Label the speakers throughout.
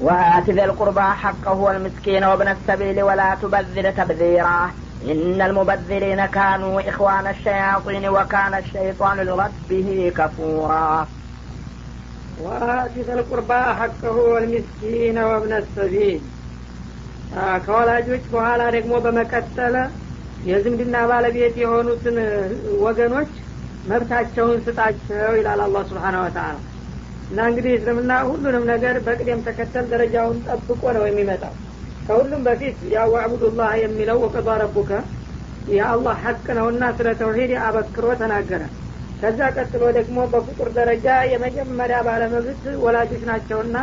Speaker 1: وآت ذي القربى حقه والمسكين وابن السبيل ولا تبذر تبذيرا إن المبذرين كانوا إخوان الشياطين وكان الشيطان لربه كفورا
Speaker 2: وآت ذا القربى حقه والمسكين وابن السبيل ከወላጆች በኋላ ደግሞ በመቀጠለ የዝምድና ባለቤት የሆኑትን ወገኖች መብታቸውን ስጣቸው ይላል አላህ ስብሓን ወተላ እና እንግዲህ እስልምና ሁሉንም ነገር በቅደም ተከተል ደረጃውን ጠብቆ ነው የሚመጣው። ከሁሉም በፊት ያው አዕቡዱላህ የሚለው ወቀዷ ረቡከ የአላህ ሀቅ ነውና ስለ ተውሂድ አበክሮ ተናገረ። ከዛ ቀጥሎ ደግሞ በፍጡር ደረጃ የመጀመሪያ ባለመብት ወላጆች ናቸውና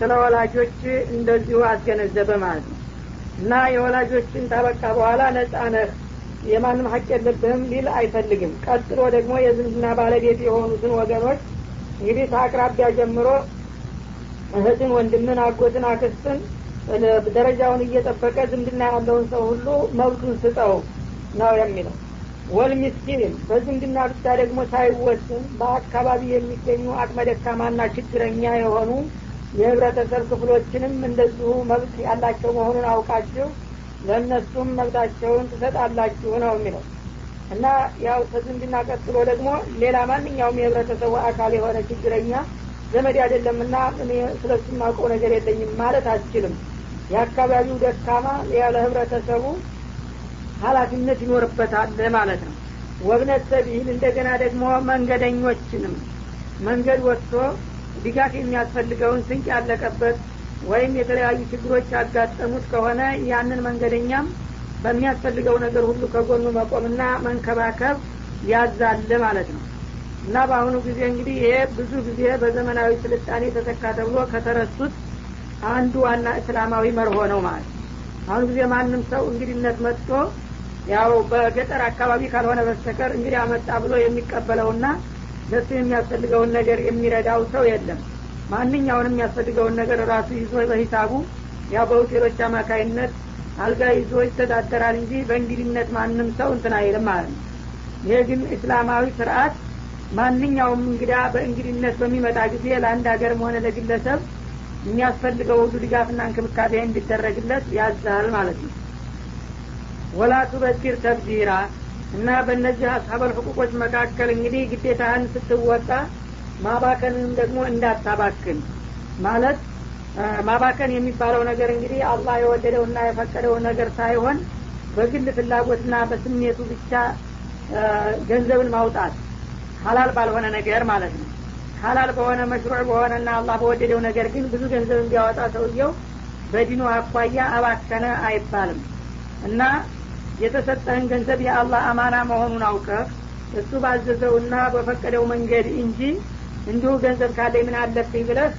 Speaker 2: ስለ ወላጆች እንደዚሁ አስገነዘበ ማለት ነው። እና የወላጆችን ታበቃ በኋላ ነጻ የማንም ሀቅ የለብህም ሊል አይፈልግም። ቀጥሎ ደግሞ የዝምድና ባለቤት የሆኑትን ወገኖች እንግዲህ ከአቅራቢያ ጀምሮ እህትን ወንድምን አጎትን አክስትን ደረጃውን እየጠበቀ ዝምድና ያለውን ሰው ሁሉ መብቱን ስጠው ነው የሚለው። ወልሚስኪን በዝምድና ብቻ ደግሞ ሳይወስን በአካባቢ የሚገኙ አቅመ ደካማና ችግረኛ የሆኑ የህብረተሰብ ክፍሎችንም እንደዚሁ መብት ያላቸው መሆኑን አውቃችሁ ለእነሱም መብታቸውን ትሰጣላችሁ ነው የሚለው እና ያው ከዝምድና ቀጥሎ ደግሞ ሌላ ማንኛውም የህብረተሰቡ አካል የሆነ ችግረኛ ዘመድ አይደለምና እኔ ስለሱ ማውቀው ነገር የለኝም ማለት አትችልም የአካባቢው ደካማ ያለ ህብረተሰቡ ሀላፊነት ይኖርበታል ማለት ነው። ወብነት ሰቢል እንደገና ደግሞ መንገደኞችንም መንገድ ወጥቶ ድጋፍ የሚያስፈልገውን ስንቅ ያለቀበት ወይም የተለያዩ ችግሮች ያጋጠሙት ከሆነ ያንን መንገደኛም በሚያስፈልገው ነገር ሁሉ ከጎኑ መቆምና መንከባከብ ያዛል ማለት ነው። እና በአሁኑ ጊዜ እንግዲህ ይሄ ብዙ ጊዜ በዘመናዊ ስልጣኔ ተተካ ተብሎ ከተረሱት አንዱ ዋና እስላማዊ መርሆ ነው ማለት አሁኑ ጊዜ ማንም ሰው እንግዲነት መጥቶ ያው በገጠር አካባቢ ካልሆነ በስተቀር እንግዲህ አመጣ ብሎ የሚቀበለውና ለሱ የሚያስፈልገውን ነገር የሚረዳው ሰው የለም። ማንኛውንም የሚያስፈልገውን ነገር ራሱ ይዞ በሂሳቡ ያው በሆቴሎች አማካይነት አልጋ ይዞ ይተዳደራል እንጂ በእንግድነት ማንም ሰው እንትን አይልም ማለት ነው። ይሄ ግን እስላማዊ ስርአት ማንኛውም እንግዳ በእንግድነት በሚመጣ ጊዜ ለአንድ ሀገርም ሆነ ለግለሰብ የሚያስፈልገው ሁሉ ድጋፍና እንክብካቤ እንዲደረግለት ያዛል ማለት ነው። ወላ ቱበኪር ተብዲራ እና በእነዚህ አስሀበል ህቁቆች መካከል እንግዲህ ግዴታህን ስትወጣ ማባከንንም ደግሞ እንዳታባክን ማለት ማባከን የሚባለው ነገር እንግዲህ አላህ የወደደውና የፈቀደው ነገር ሳይሆን በግል ፍላጎትና በስሜቱ ብቻ ገንዘብን ማውጣት ሀላል ባልሆነ ነገር ማለት ነው። ሀላል በሆነ መሽሩዕ በሆነና አላህ በወደደው ነገር ግን ብዙ ገንዘብ እንዲያወጣ ሰውየው በዲኑ አኳያ አባከነ አይባልም። እና የተሰጠህን ገንዘብ የአላህ አማና መሆኑን አውቀህ እሱ ባዘዘውና በፈቀደው መንገድ እንጂ እንዲሁ ገንዘብ ካለኝ ምን አለብኝ ብለህ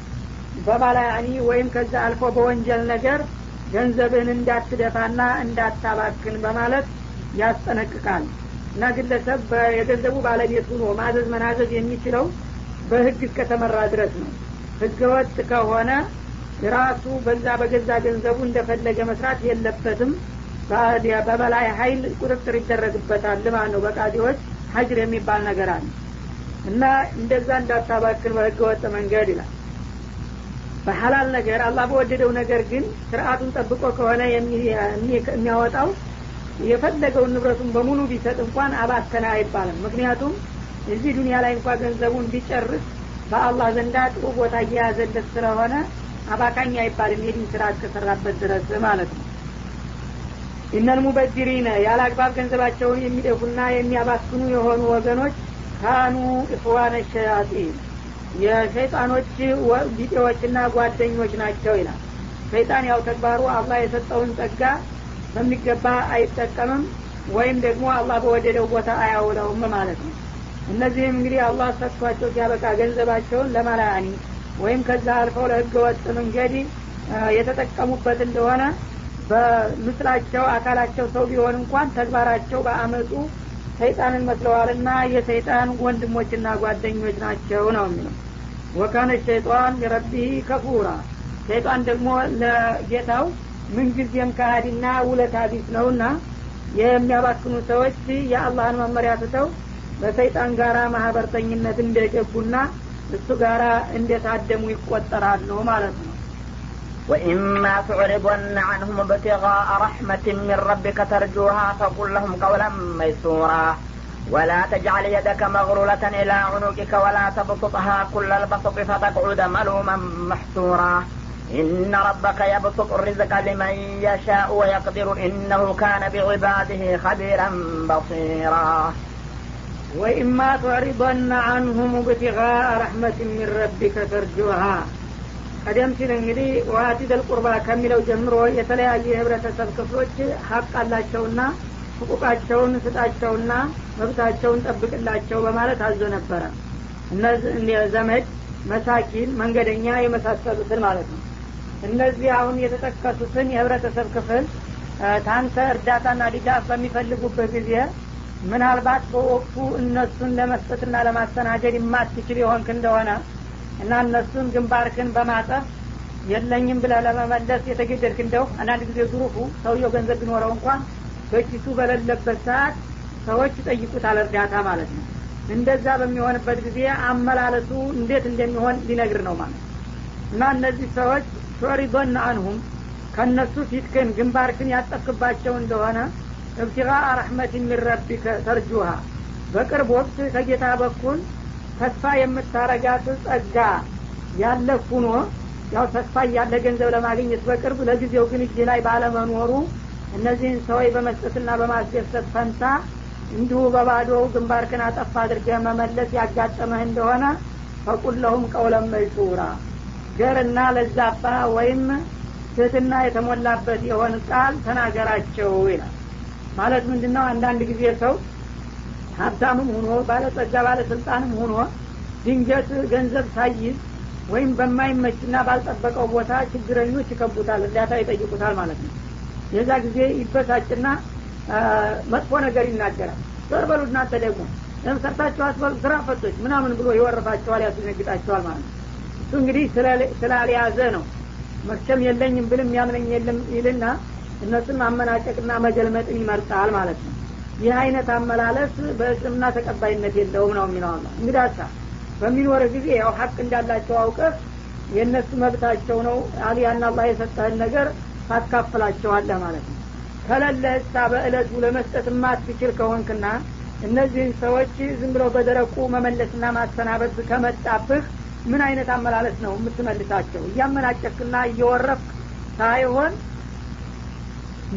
Speaker 2: በባላያኒ ወይም ከዛ አልፎ በወንጀል ነገር ገንዘብህን እንዳትደፋና እንዳታባክን በማለት ያስጠነቅቃል። እና ግለሰብ የገንዘቡ ባለቤት ሆኖ ማዘዝ መናዘዝ የሚችለው በህግ እስከተመራ ድረስ ነው። ህገወጥ ከሆነ ራሱ በዛ በገዛ ገንዘቡ እንደፈለገ መስራት የለበትም። በበላይ ሀይል ቁጥጥር ይደረግበታል ማለት ነው። በቃዲዎች ሀጅር የሚባል ነገር አለ። እና እንደዛ እንዳታባክን በህገ ወጥ መንገድ ይላል በሐላል ነገር አላህ በወደደው ነገር ግን ስርአቱን ጠብቆ ከሆነ የሚያወጣው የፈለገውን ንብረቱን በሙሉ ቢሰጥ እንኳን አባከነ አይባልም። ምክንያቱም እዚህ ዱኒያ ላይ እንኳ ገንዘቡን ቢጨርስ በአላህ ዘንዳ ጥሩ ቦታ እየያዘለት ስለሆነ አባካኝ አይባልም የዲን ስራ እስከሰራበት ድረስ ማለት ነው። ኢነል ሙበዲሪነ ያለ አግባብ ገንዘባቸውን የሚደፉና የሚያባክኑ የሆኑ ወገኖች ካኑ ኢኽዋነ ሸያጢን የሸይጣኖች ቢጤዎችና ጓደኞች ናቸው ይላል። ሸይጣን ያው ተግባሩ አላህ የሰጠውን ጸጋ በሚገባ አይጠቀምም ወይም ደግሞ አላህ በወደደው ቦታ አያውለውም ማለት ነው። እነዚህም እንግዲህ አላህ ሰጥቷቸው ሲያበቃ ገንዘባቸውን ለማላያኒ ወይም ከዛ አልፈው ለህገ ወጥ መንገድ የተጠቀሙበት እንደሆነ በምስላቸው አካላቸው ሰው ቢሆን እንኳን ተግባራቸው በአመፁ ሰይጣንን መስለዋልና የሰይጣን ወንድሞችና ጓደኞች ናቸው ነው የሚለው ወካነ ሸይጣን የረቢህ ከፉራ ሸይጣን ደግሞ ለጌታው ምንጊዜም ካሃዲና ውለታ ቢስ ነውና የሚያባክኑ ሰዎች የአላህን መመሪያ ትተው በሰይጣን ጋራ ማህበርተኝነት እንደገቡና እሱ ጋራ እንደታደሙ ይቆጠራሉ ማለት ነው
Speaker 1: وإما تعرضن عنهم ابتغاء رحمة من ربك ترجوها فقل لهم قولا ميسورا ولا تجعل يدك مغلولة إلى عنقك ولا تبسطها كل البسط فتقعد ملوما محسورا إن ربك يبسط الرزق لمن يشاء ويقدر إنه كان بعباده خبيرا بصيرا
Speaker 2: وإما تعرضن عنهم ابتغاء رحمة من ربك ترجوها ቀደም ሲል እንግዲህ ዋቲደል ቁርባ ከሚለው ጀምሮ የተለያዩ የህብረተሰብ ክፍሎች ሀቅ አላቸውና ህቁቃቸውን ስጣቸውና መብታቸውን ጠብቅላቸው በማለት አዞ ነበረ። ዘመድ መሳኪን መንገደኛ የመሳሰሉትን ማለት ነው። እነዚህ አሁን የተጠቀሱትን የህብረተሰብ ክፍል ታንተ እርዳታና ድጋፍ በሚፈልጉበት ጊዜ ምናልባት በወቅቱ እነሱን ለመስጠትና ለማስተናገድ የማትችል የሆንክ እንደሆነ እና እነሱን ግንባርክን በማጠፍ የለኝም ብለህ ለመመለስ የተገደድክ እንደው አንዳንድ ጊዜ ዙሩፉ ሰውየው ገንዘብ ቢኖረው እንኳን በኪሱ በሌለበት ሰዓት ሰዎች ይጠይቁታል እርዳታ ማለት ነው። እንደዛ በሚሆንበት ጊዜ አመላለሱ እንዴት እንደሚሆን ሊነግር ነው ማለት እና እነዚህ ሰዎች ሾሪዶን አንሁም ከእነሱ ፊትክን ግንባርክን ያጠፍክባቸው እንደሆነ እብትጋ ረሕመት የሚረቢከ ተርጁሃ በቅርብ ወቅት ከጌታ በኩል ተስፋ የምታረጋት ጸጋ ያለ ሁኖ ያው ተስፋ እያለ ገንዘብ ለማግኘት በቅርብ ለጊዜው ግን እጅ ላይ ባለመኖሩ እነዚህን ሰዎች በመስጠትና በማስደሰት ፈንታ እንዲሁ በባዶ ግንባርክን አጠፋ አድርገህ መመለስ ያጋጠመህ እንደሆነ ፈቁለሁም ቀውለም መይሱራ ገርና ለዛባ ወይም ትህትና የተሞላበት የሆን ቃል ተናገራቸው ይላል። ማለት ምንድን ነው አንዳንድ ጊዜ ሰው ሀብታምም ሁኖ ባለጸጋ ባለስልጣንም ሁኖ ድንገት ገንዘብ ሳይዝ ወይም በማይመችና ባልጠበቀው ቦታ ችግረኞች ይከቡታል እርዳታ ይጠይቁታል ማለት ነው የዛ ጊዜ ይበሳጭና መጥፎ ነገር ይናገራል። ዞር በሉ እናንተ ደግሞ ሰርታችሁ አስበሉ ስራ ፈቶች ምናምን ብሎ ይወርፋቸዋል ያስደነግጣቸዋል ማለት ነው። እሱ እንግዲህ ስላልያዘ ነው። መቼም የለኝም ብልም ያምነኝ የለም ይልና እነሱን ማመናጨቅና መገልመጥን ይመርጣል ማለት ነው። ይህ አይነት አመላለስ በእስልምና ተቀባይነት የለውም ነው የሚለው አላ እንግዲህ አሳ በሚኖር ጊዜ ያው ሀቅ እንዳላቸው አውቀህ የእነሱ መብታቸው ነው። አሊያና አላህ የሰጠህን ነገር ታካፍላቸዋለህ ማለት ነው። ከለለ እሳ በእለቱ ለመስጠት የማትችል ከሆንክና እነዚህን ሰዎች ዝም ብለው በደረቁ መመለስና ማሰናበት ከመጣብህ ምን አይነት አመላለስ ነው የምትመልሳቸው? እያመናጨክና እየወረፍክ ሳይሆን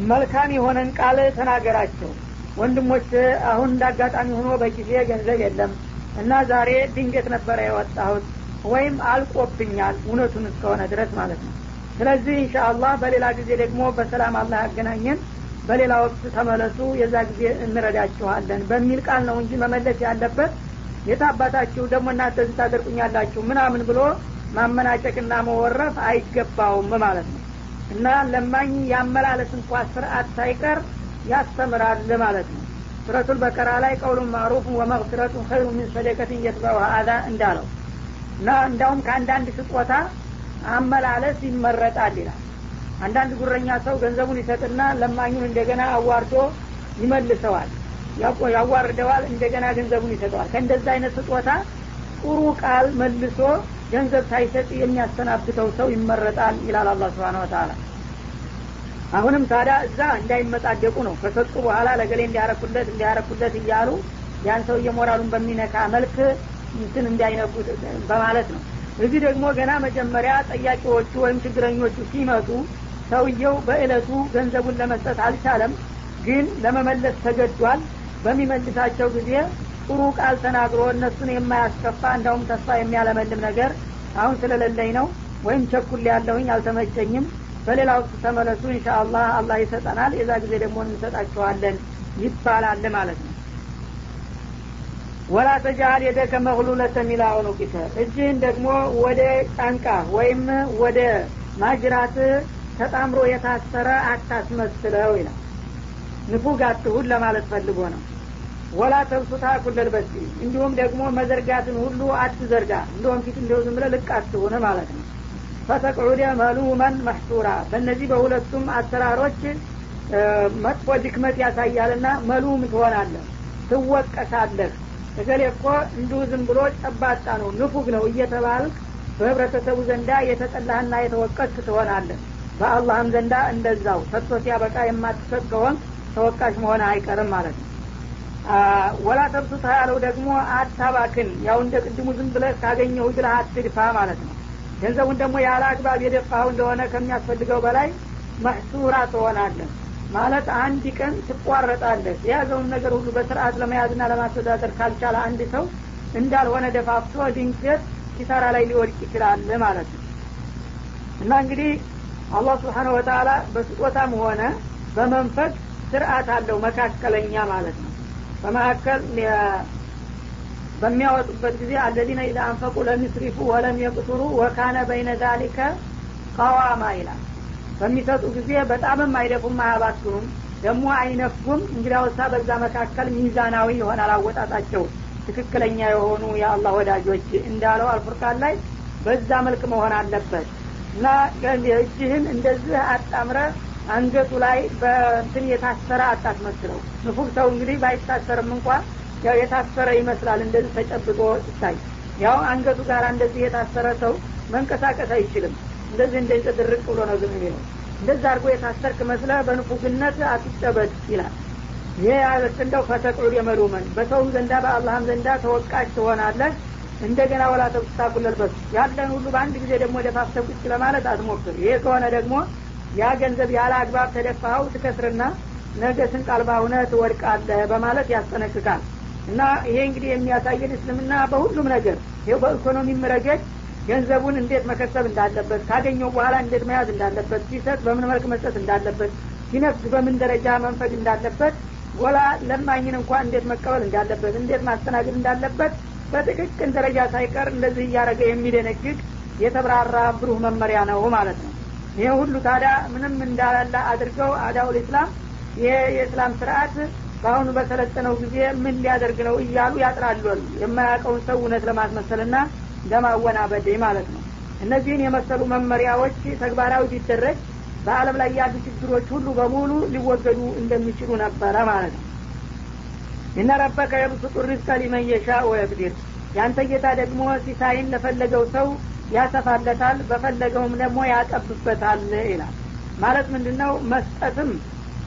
Speaker 2: መልካም የሆነን ቃል ተናገራቸው። ወንድሞች አሁን እንዳጋጣሚ ሆኖ በጊዜ ገንዘብ የለም እና ዛሬ ድንገት ነበረ የወጣሁት ወይም አልቆብኛል እውነቱን እስከሆነ ድረስ ማለት ነው ስለዚህ ኢንሻአላህ በሌላ ጊዜ ደግሞ በሰላም አላህ ያገናኘን። በሌላ ወቅት ተመለሱ የዛ ጊዜ እንረዳችኋለን በሚል ቃል ነው እንጂ መመለስ ያለበት። የታባታችሁ ደግሞ እናንተ እዚህ ታደርቁኛላችሁ ምናምን ብሎ ማመናጨቅና መወረፍ አይገባውም ማለት ነው። እና ለማኝ ያመላለስ እንኳ ስርአት ሳይቀር ያስተምራል ማለት ነው። ሱረቱል በቀራ ላይ ቀውሉን ማዕሩፍ ወመግፊረቱን ኸይሩ ሚን ሰደቀትን የትበውሃ አዛ እንዳለው እና እንዳውም ከአንዳንድ ስጦታ አመላለስ ይመረጣል ይላል። አንዳንድ ጉረኛ ሰው ገንዘቡን ይሰጥና ለማኙን እንደገና አዋርዶ ይመልሰዋል። ያዋርደዋል እንደገና ገንዘቡን ይሰጠዋል። ከእንደዛ አይነት ስጦታ ጥሩ ቃል መልሶ ገንዘብ ሳይሰጥ የሚያሰናብተው ሰው ይመረጣል ይላል አላ ስብን ወተላ አሁንም ታዲያ እዛ እንዳይመጣደቁ ነው። ከሰጡ በኋላ ለገሌ እንዲያረኩለት እንዲያረኩለት እያሉ ያን ሰው እየሞራሉን በሚነካ መልክ እንትን እንዳይነኩት በማለት ነው እዚህ ደግሞ ገና መጀመሪያ ጠያቂዎቹ ወይም ችግረኞቹ ሲመጡ ሰውየው በእለቱ ገንዘቡን ለመስጠት አልቻለም። ግን ለመመለስ ተገዷል። በሚመልሳቸው ጊዜ ጥሩ ቃል ተናግሮ እነሱን የማያስከፋ እንዳውም ተስፋ የሚያለመልም ነገር አሁን ስለሌለኝ ነው ወይም ቸኩል ያለሁኝ አልተመቸኝም። በሌላ ወቅት ተመለሱ እንሻ አላህ አላህ ይሰጠናል። የዛ ጊዜ ደግሞ እንሰጣችኋለን ይባላል ማለት ነው ወላ ተጃል የደከ መግሉለተን ኢላ ዑኑቂከ እጅህን ደግሞ ወደ ጫንቃ ወይም ወደ ማጅራት ተጣምሮ የታሰረ አታስመስለው ይላል። ንፉግ አትሁን ለማለት ፈልጎ ነው። ወላ ተብሱታ ኩለል በሲ እንዲሁም ደግሞ መዘርጋትን ሁሉ አትዘርጋ። እንደውም ፊት እንደው ዝም ልቅ አትሁን ማለት ነው። ፈተቅዑደ መሉመን መሕሱራ በእነዚህ በሁለቱም አሰራሮች መጥፎ ድክመት ያሳያልና መሉም ትሆናለህ ትወቀሳለህ እገሌ እኮ እንዲሁ ዝም ብሎ ጨባጣ ነው ንፉግ ነው እየተባልክ በህብረተሰቡ ዘንዳ የተጠላህና የተወቀስ ትሆናለህ። በአላህም ዘንዳ እንደዛው ሰጥቶ ሲያበቃ የማትሰጥ ከሆን ተወቃሽ መሆን አይቀርም ማለት ነው። ወላ ተብሱታ ያለው ደግሞ አታባክን ያው እንደ ቅድሙ ዝም ብለህ ካገኘሁ ብለህ አትድፋ ማለት ነው። ገንዘቡን ደግሞ ያለ አግባብ የደፋው እንደሆነ ከሚያስፈልገው በላይ መሕሱራ ትሆናለህ ማለት አንድ ቀን ትቋረጣለህ። የያዘውን ነገር ሁሉ በስርአት ለመያዝና ለማስተዳደር ካልቻለ አንድ ሰው እንዳልሆነ ደፋፍቶ ድንገት ኪሳራ ላይ ሊወድቅ ይችላል ማለት ነው። እና እንግዲህ አላህ ስብሓነ ወተላ በስጦታም ሆነ በመንፈቅ ስርአት አለው መካከለኛ ማለት ነው። በመካከል በሚያወጡበት ጊዜ አለዚነ ኢዛ አንፈቁ ለሚስሪፉ ወለም የቅቱሩ ወካነ በይነ ዛሊከ ቀዋማ ይላል በሚሰጡ ጊዜ በጣምም አይደፉም አያባክኑም። ደግሞ አይነፉም። እንግዲያውሳ በዛ መካከል ሚዛናዊ ይሆናል አወጣጣቸው። ትክክለኛ የሆኑ የአላህ ወዳጆች እንዳለው አልፉርቃን ላይ በዛ መልክ መሆን አለበት። እና እጅህን እንደዚህ አጣምረ አንገቱ ላይ በእንትን የታሰረ አታስመስለው። ንፉግ ሰው እንግዲህ ባይታሰርም እንኳ ያው የታሰረ ይመስላል እንደዚህ ተጨብጦ ይታይ ያው አንገቱ ጋር እንደዚህ የታሰረ ሰው መንቀሳቀስ አይችልም እንደዚህ እንደዚህ ድርቅ ብሎ ነው ዝም የሚለው። እንደዛ አድርጎ የታሰርክ መስለ በንፉግነት አትጨበጥ ይላል። ይህ እንደው ፈተቅዑድ የመሉመን በሰውም ዘንዳ በአላህም ዘንዳ ተወቃሽ ትሆናለህ። እንደገና ወላ ተብስታኩለልበሱ ያለን ሁሉ በአንድ ጊዜ ደግሞ ደፋፍተ ቁጭ ለማለት አትሞክር። ይሄ ከሆነ ደግሞ ያ ገንዘብ ያለ አግባብ ተደፋኸው ትከስርና ነገ ስንቅ አልባ ትወድቃለህ በማለት ያስጠነቅቃል። እና ይሄ እንግዲህ የሚያሳየን እስልምና በሁሉም ነገር ይው በኢኮኖሚም ረገድ ገንዘቡን እንዴት መከሰብ እንዳለበት ካገኘው በኋላ እንዴት መያዝ እንዳለበት ሲሰጥ በምን መልክ መስጠት እንዳለበት ሲነፍስ በምን ደረጃ መንፈግ እንዳለበት ጎላ ለማኝን እንኳን እንዴት መቀበል እንዳለበት እንዴት ማስተናገድ እንዳለበት በጥቅቅን ደረጃ ሳይቀር እንደዚህ እያደረገ የሚደነግግ የተብራራ ብሩህ መመሪያ ነው ማለት ነው። ይሄ ሁሉ ታዲያ ምንም እንዳላለ አድርገው አዳውል ኢስላም የእስላም ስርአት በአሁኑ በሰለጠነው ጊዜ ምን ሊያደርግ ነው እያሉ ያጥራሉ የማያውቀውን ሰው እውነት ለማስመሰልና ለማወናበድ ማለት ነው። እነዚህን የመሰሉ መመሪያዎች ተግባራዊ ቢደረግ በአለም ላይ ያሉ ችግሮች ሁሉ በሙሉ ሊወገዱ እንደሚችሉ ነበረ ማለት ነው። እነ ረበከ የብሱጡ ሪዝቀ ሊመን የሻ ወየቅዲር ያንተ ጌታ ደግሞ ሲሳይን ለፈለገው ሰው ያሰፋለታል በፈለገውም ደግሞ ያጠብበታል ይላል። ማለት ምንድን ነው መስጠትም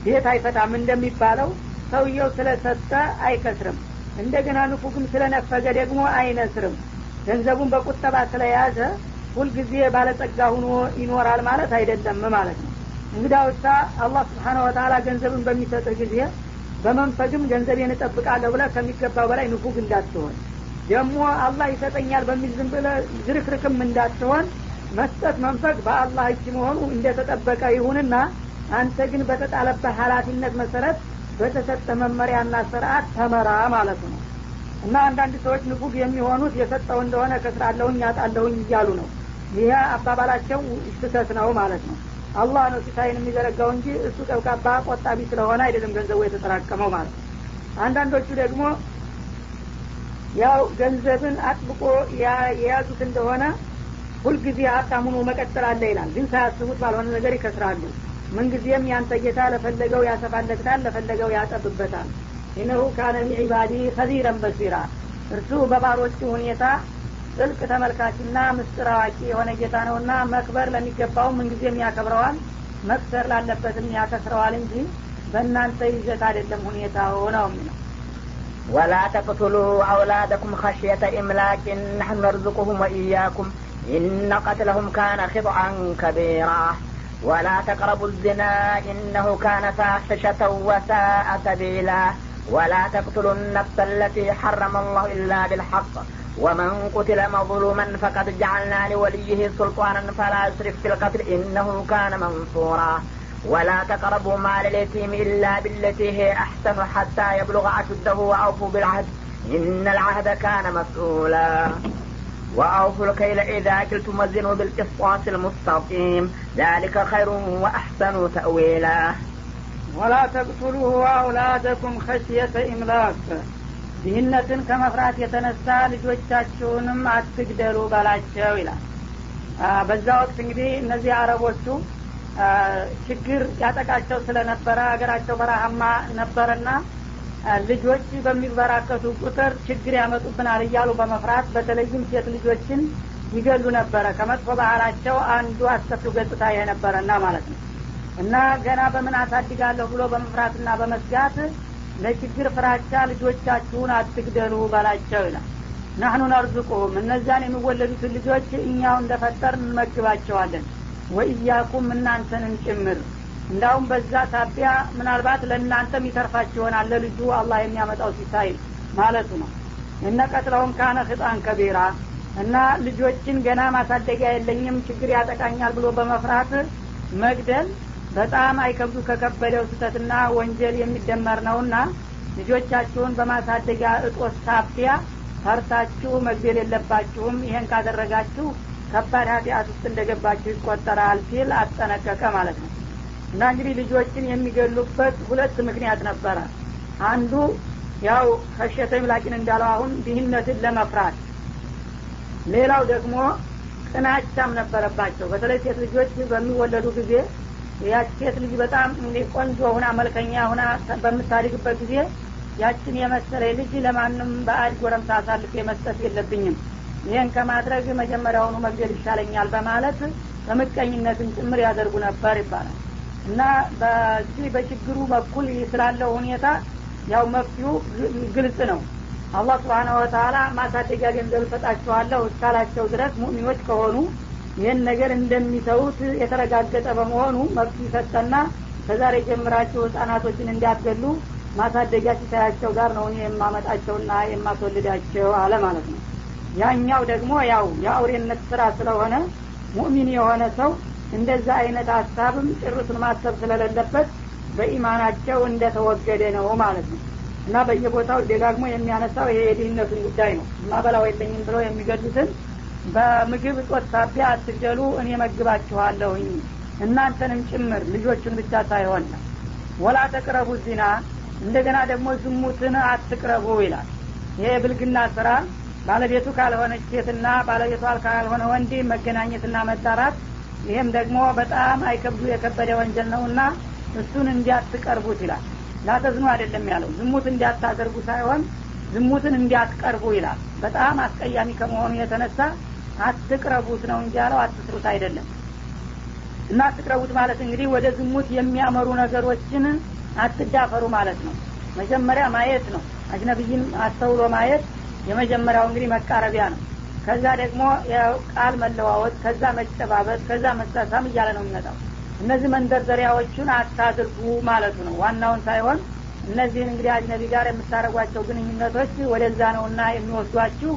Speaker 2: ቤት አይፈታም እንደሚባለው ሰውየው ስለሰጠ አይከስርም። እንደገና ንፉግም ስለነፈገ ደግሞ አይነስርም ገንዘቡን በቁጠባ ስለያዘ ሁልጊዜ ባለጸጋ ሁኖ ይኖራል ማለት አይደለም ማለት ነው። እንግዳውሳ አላህ ስብሓነ ወተላ ገንዘብን በሚሰጥህ ጊዜ በመንፈግም ገንዘቤን እጠብቃለሁ ብለ ከሚገባው በላይ ንፉግ እንዳትሆን ደግሞ አላህ ይሰጠኛል በሚል ዝም ብለ ዝርክርክም እንዳትሆን መስጠት መንፈግ በአላህ እጅ መሆኑ እንደተጠበቀ ይሁንና አንተ ግን በተጣለበት ሀላፊነት መሰረት በተሰጠ መመሪያና ስርአት ተመራ ማለት ነው እና አንዳንድ ሰዎች ንፉግ የሚሆኑት የሰጠው እንደሆነ ከስራለሁኝ ያጣለሁኝ እያሉ ነው። ይህ አባባላቸው ስህተት ነው ማለት ነው። አላህ ነው ሲሳይን የሚዘረጋው እንጂ እሱ ቀብቃባ ቆጣቢ ስለሆነ አይደለም ገንዘቡ የተጠራቀመው ማለት ነው። አንዳንዶቹ ደግሞ ያው ገንዘብን አጥብቆ የያዙት እንደሆነ ሁልጊዜ ሀብታሙኑ መቀጠል አለ ይላል። ግን ሳያስቡት ባልሆነ ነገር ይከስራሉ። ምንጊዜም ያንተ ጌታ ለፈለገው ያሰፋለታል ለፈለገው ያጠብበታል ኢነሁ ካነ ቢዒባዲ ከዚረን በሲራ እርሱ በባሮቹ ሁኔታ ጥልቅ ተመልካችና ምስጢር አዋቂ የሆነ ጌታ ነውና መክበር ለሚገባው ምንጊዜም ያከብረዋል መክሰር ላለበትም ያከስረዋል እንጂ በእናንተ ይዘት አይደለም ሁኔታው ነው የሚለው
Speaker 1: ولا تقتلوا أولادكم خشية إملاك نحن نرزقهم وإياكم إن قتلهم كان خطعا كبيرا ولا تقربوا الزنا إنه كان فاحشة وساء سبيلا ولا تقتلوا النفس التي حرم الله إلا بالحق. ومن قتل مظلوما فقد جعلنا لوليه سلطانا فلا يسرف في القتل إنه كان منصورا. ولا تقربوا مال اليتيم إلا بالتي هي أحسن حتى يبلغ أشده وأوفوا بالعهد. إن العهد كان مسؤولا. وأوفوا الكيل إذا كلتم وزنوا بالقسطاس المستقيم. ذلك خير وأحسن تأويلا.
Speaker 2: ወላ ተቅቱሉሁ አውላደኩም ከሽየተ ኢምላክ። ድህነትን ከመፍራት የተነሳ ልጆቻችሁንም አትግደሉ በላቸው ይላል። በዛ ወቅት እንግዲህ እነዚህ አረቦቹ ችግር ያጠቃቸው ስለነበረ ሀገራቸው በረሃማ ነበረና ልጆች በሚበራከቱ ቁጥር ችግር ያመጡብናል እያሉ በመፍራት በተለይም ሴት ልጆችን ይገሉ ነበረ። ከመጥፎ ባህላቸው አንዱ አስከፊው ገጽታ የነበረና ማለት ነው። እና ገና በምን አሳድጋለሁ ብሎ በመፍራትና በመስጋት ለችግር ፍራቻ ልጆቻችሁን አትግደሉ በላቸው ይላል። ናህኑ ነርዝቁሁም እነዚያን የሚወለዱትን ልጆች እኛው እንደፈጠር እንመግባቸዋለን። ወኢያኩም እናንተንም ጭምር። እንዳውም በዛ ሳቢያ ምናልባት ለእናንተም ይተርፋችሁ ይሆናል ለልጁ አላህ የሚያመጣው ሲሳይ ማለቱ ነው። እነ ቀትለውም ካነ ህጣን ከቢራ እና ልጆችን ገና ማሳደጊያ የለኝም ችግር ያጠቃኛል ብሎ በመፍራት መግደል በጣም አይከብዱ ከከበደው ስህተትና ወንጀል የሚደመር ነውና ልጆቻችሁን በማሳደጊያ እጦት ሳቢያ ፈርታችሁ መግደል የለባችሁም። ይሄን ካደረጋችሁ ከባድ ኃጢአት ውስጥ እንደገባችሁ ይቆጠራል ሲል አስጠነቀቀ ማለት ነው። እና እንግዲህ ልጆችን የሚገሉበት ሁለት ምክንያት ነበረ። አንዱ ያው ከሸተ ምላቂን እንዳለው አሁን ድህነትን ለመፍራት ሌላው ደግሞ ቅናቻም ነበረባቸው። በተለይ ሴት ልጆች በሚወለዱ ጊዜ ያች ሴት ልጅ በጣም ቆንጆ ሁና መልከኛ ሁና በምታድግበት ጊዜ ያችን የመሰለ ልጅ ለማንም በአድ ጎረምሳ አሳልፌ መስጠት የለብኝም። ይህን ከማድረግ መጀመሪያውኑ መግደል ይሻለኛል በማለት በምቀኝነትን ጭምር ያደርጉ ነበር ይባላል። እና በዚህ በችግሩ በኩል ስላለው ሁኔታ ያው መፍትሁ ግልጽ ነው። አላህ ስብሓነ ወተላ ማሳደጊያ ገንዘብ እሰጣችኋለሁ እስካላቸው ድረስ ሙእሚኖች ከሆኑ ይህን ነገር እንደሚተዉት የተረጋገጠ በመሆኑ መብት ሰጠና ከዛሬ ጀምራችሁ ህጻናቶችን እንዲያገሉ ማሳደጊያ ሲሳያቸው ጋር ነው እኔ የማመጣቸውና የማስወልዳቸው አለ ማለት ነው። ያኛው ደግሞ ያው የአውሬነት ስራ ስለሆነ ሙእሚን የሆነ ሰው እንደዛ አይነት ሀሳብም ጭርሱን ማሰብ ስለሌለበት በኢማናቸው እንደተወገደ ነው ማለት ነው። እና በየቦታው ደጋግሞ የሚያነሳው ይሄ የድህነቱን ጉዳይ ነው። ማበላው የለኝም ብለው የሚገዱትን በምግብ እጦት ሳቢያ አትገሉ እኔ መግባችኋለሁኝ እናንተንም ጭምር ልጆቹን ብቻ ሳይሆን ወላ ተቅረቡ ዚና እንደገና ደግሞ ዝሙትን አትቅረቡ ይላል። ይሄ ብልግና ስራ ባለቤቱ ካልሆነች ሴትና ባለቤቷ ካልሆነ ወንድ መገናኘትና መጣራት ይህም ደግሞ በጣም አይከብዱ የከበደ ወንጀል ነውና እሱን እንዲያትቀርቡት ይላል። ላተዝኑ አይደለም ያለው ዝሙት እንዲያታደርጉ ሳይሆን ዝሙትን እንዲያትቀርቡ ይላል። በጣም አስቀያሚ ከመሆኑ የተነሳ አትቅረቡት ነው እንጂ ያለው አትስሩት አይደለም። እና አትቅረቡት ማለት እንግዲህ ወደ ዝሙት የሚያመሩ ነገሮችን አትዳፈሩ ማለት ነው። መጀመሪያ ማየት ነው። አጅነብይን አስተውሎ ማየት የመጀመሪያው እንግዲህ መቃረቢያ ነው። ከዛ ደግሞ ቃል መለዋወጥ ከዛ መጨባበጥ ከዛ መሳሳም እያለ ነው የሚመጣው። እነዚህ መንደርደሪያዎቹን አታድርጉ ማለቱ ነው። ዋናውን ሳይሆን እነዚህን እንግዲህ አጅነቢ ጋር የምታደረጓቸው ግንኙነቶች ወደዛ ነውና የሚወስዷችሁ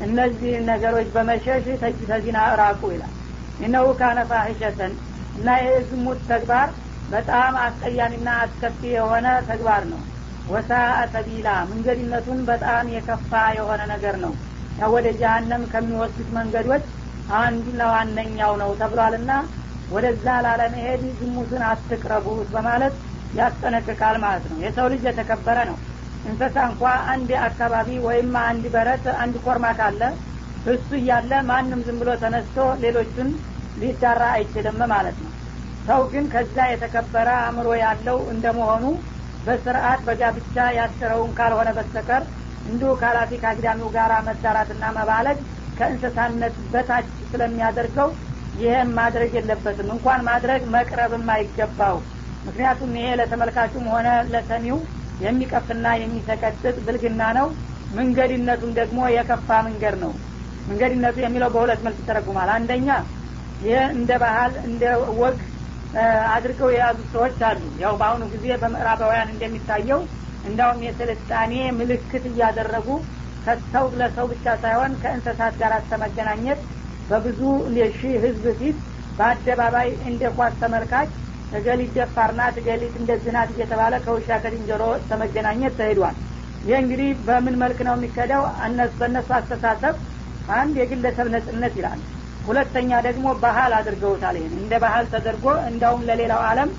Speaker 2: እነዚህ ነገሮች በመሸሽ ተዚና እራቁ ይላል። እነሁ ካነ ፋሂሸተን እና ይህ ዝሙት ተግባር በጣም አስቀያሚና አስከፊ የሆነ ተግባር ነው። ወሳ ሰቢላ መንገድነቱን በጣም የከፋ የሆነ ነገር ነው። ያው ወደ ጀሀነም ከሚወስዱት መንገዶች አንዱና ዋነኛው ነው ተብሏልና ወደዛ ላለመሄድ ዝሙትን አትቅረቡት በማለት ያስጠነቅቃል ማለት ነው። የሰው ልጅ የተከበረ ነው እንስሳ እንኳ አንድ አካባቢ ወይም አንድ በረት አንድ ኮርማ ካለ እሱ እያለ ማንም ዝም ብሎ ተነስቶ ሌሎቹን ሊዳራ አይችልም ማለት ነው። ሰው ግን ከዛ የተከበረ አእምሮ ያለው እንደመሆኑ በስርአት በጋብቻ ያስረውን ካልሆነ በስተቀር እንዲሁ ካላፊ ከአግዳሚው ጋር መዳራትና መባለግ ከእንስሳነት በታች ስለሚያደርገው ይህም ማድረግ የለበትም። እንኳን ማድረግ መቅረብም አይገባው። ምክንያቱም ይሄ ለተመልካቹም ሆነ ለሰሚው የሚቀፍና የሚሰቀጥጥ ብልግና ነው። መንገድነቱም ደግሞ የከፋ መንገድ ነው። መንገድነቱ የሚለው በሁለት መልክ ይተረጉማል አንደኛ ይህ እንደ ባህል እንደ ወግ አድርገው የያዙ ሰዎች አሉ። ያው በአሁኑ ጊዜ በምዕራባውያን እንደሚታየው እንዳውም የስልጣኔ ምልክት እያደረጉ ከሰው ለሰው ብቻ ሳይሆን ከእንስሳት ጋር ተመገናኘት በብዙ ሺህ ህዝብ ፊት በአደባባይ እንደ ኳስ ተመልካች እገሊት ደፋር ናት እገሊት እንደዚህ እየተባለ ከውሻ ከድንጀሮ ተመገናኘት ተሄዷል። ይህ እንግዲህ በምን መልክ ነው የሚከደው? በእነሱ አስተሳሰብ አንድ የግለሰብ ነጽነት ይላል። ሁለተኛ ደግሞ ባህል አድርገውታል። ይህን እንደ ባህል ተደርጎ እንዳውም ለሌላው አለም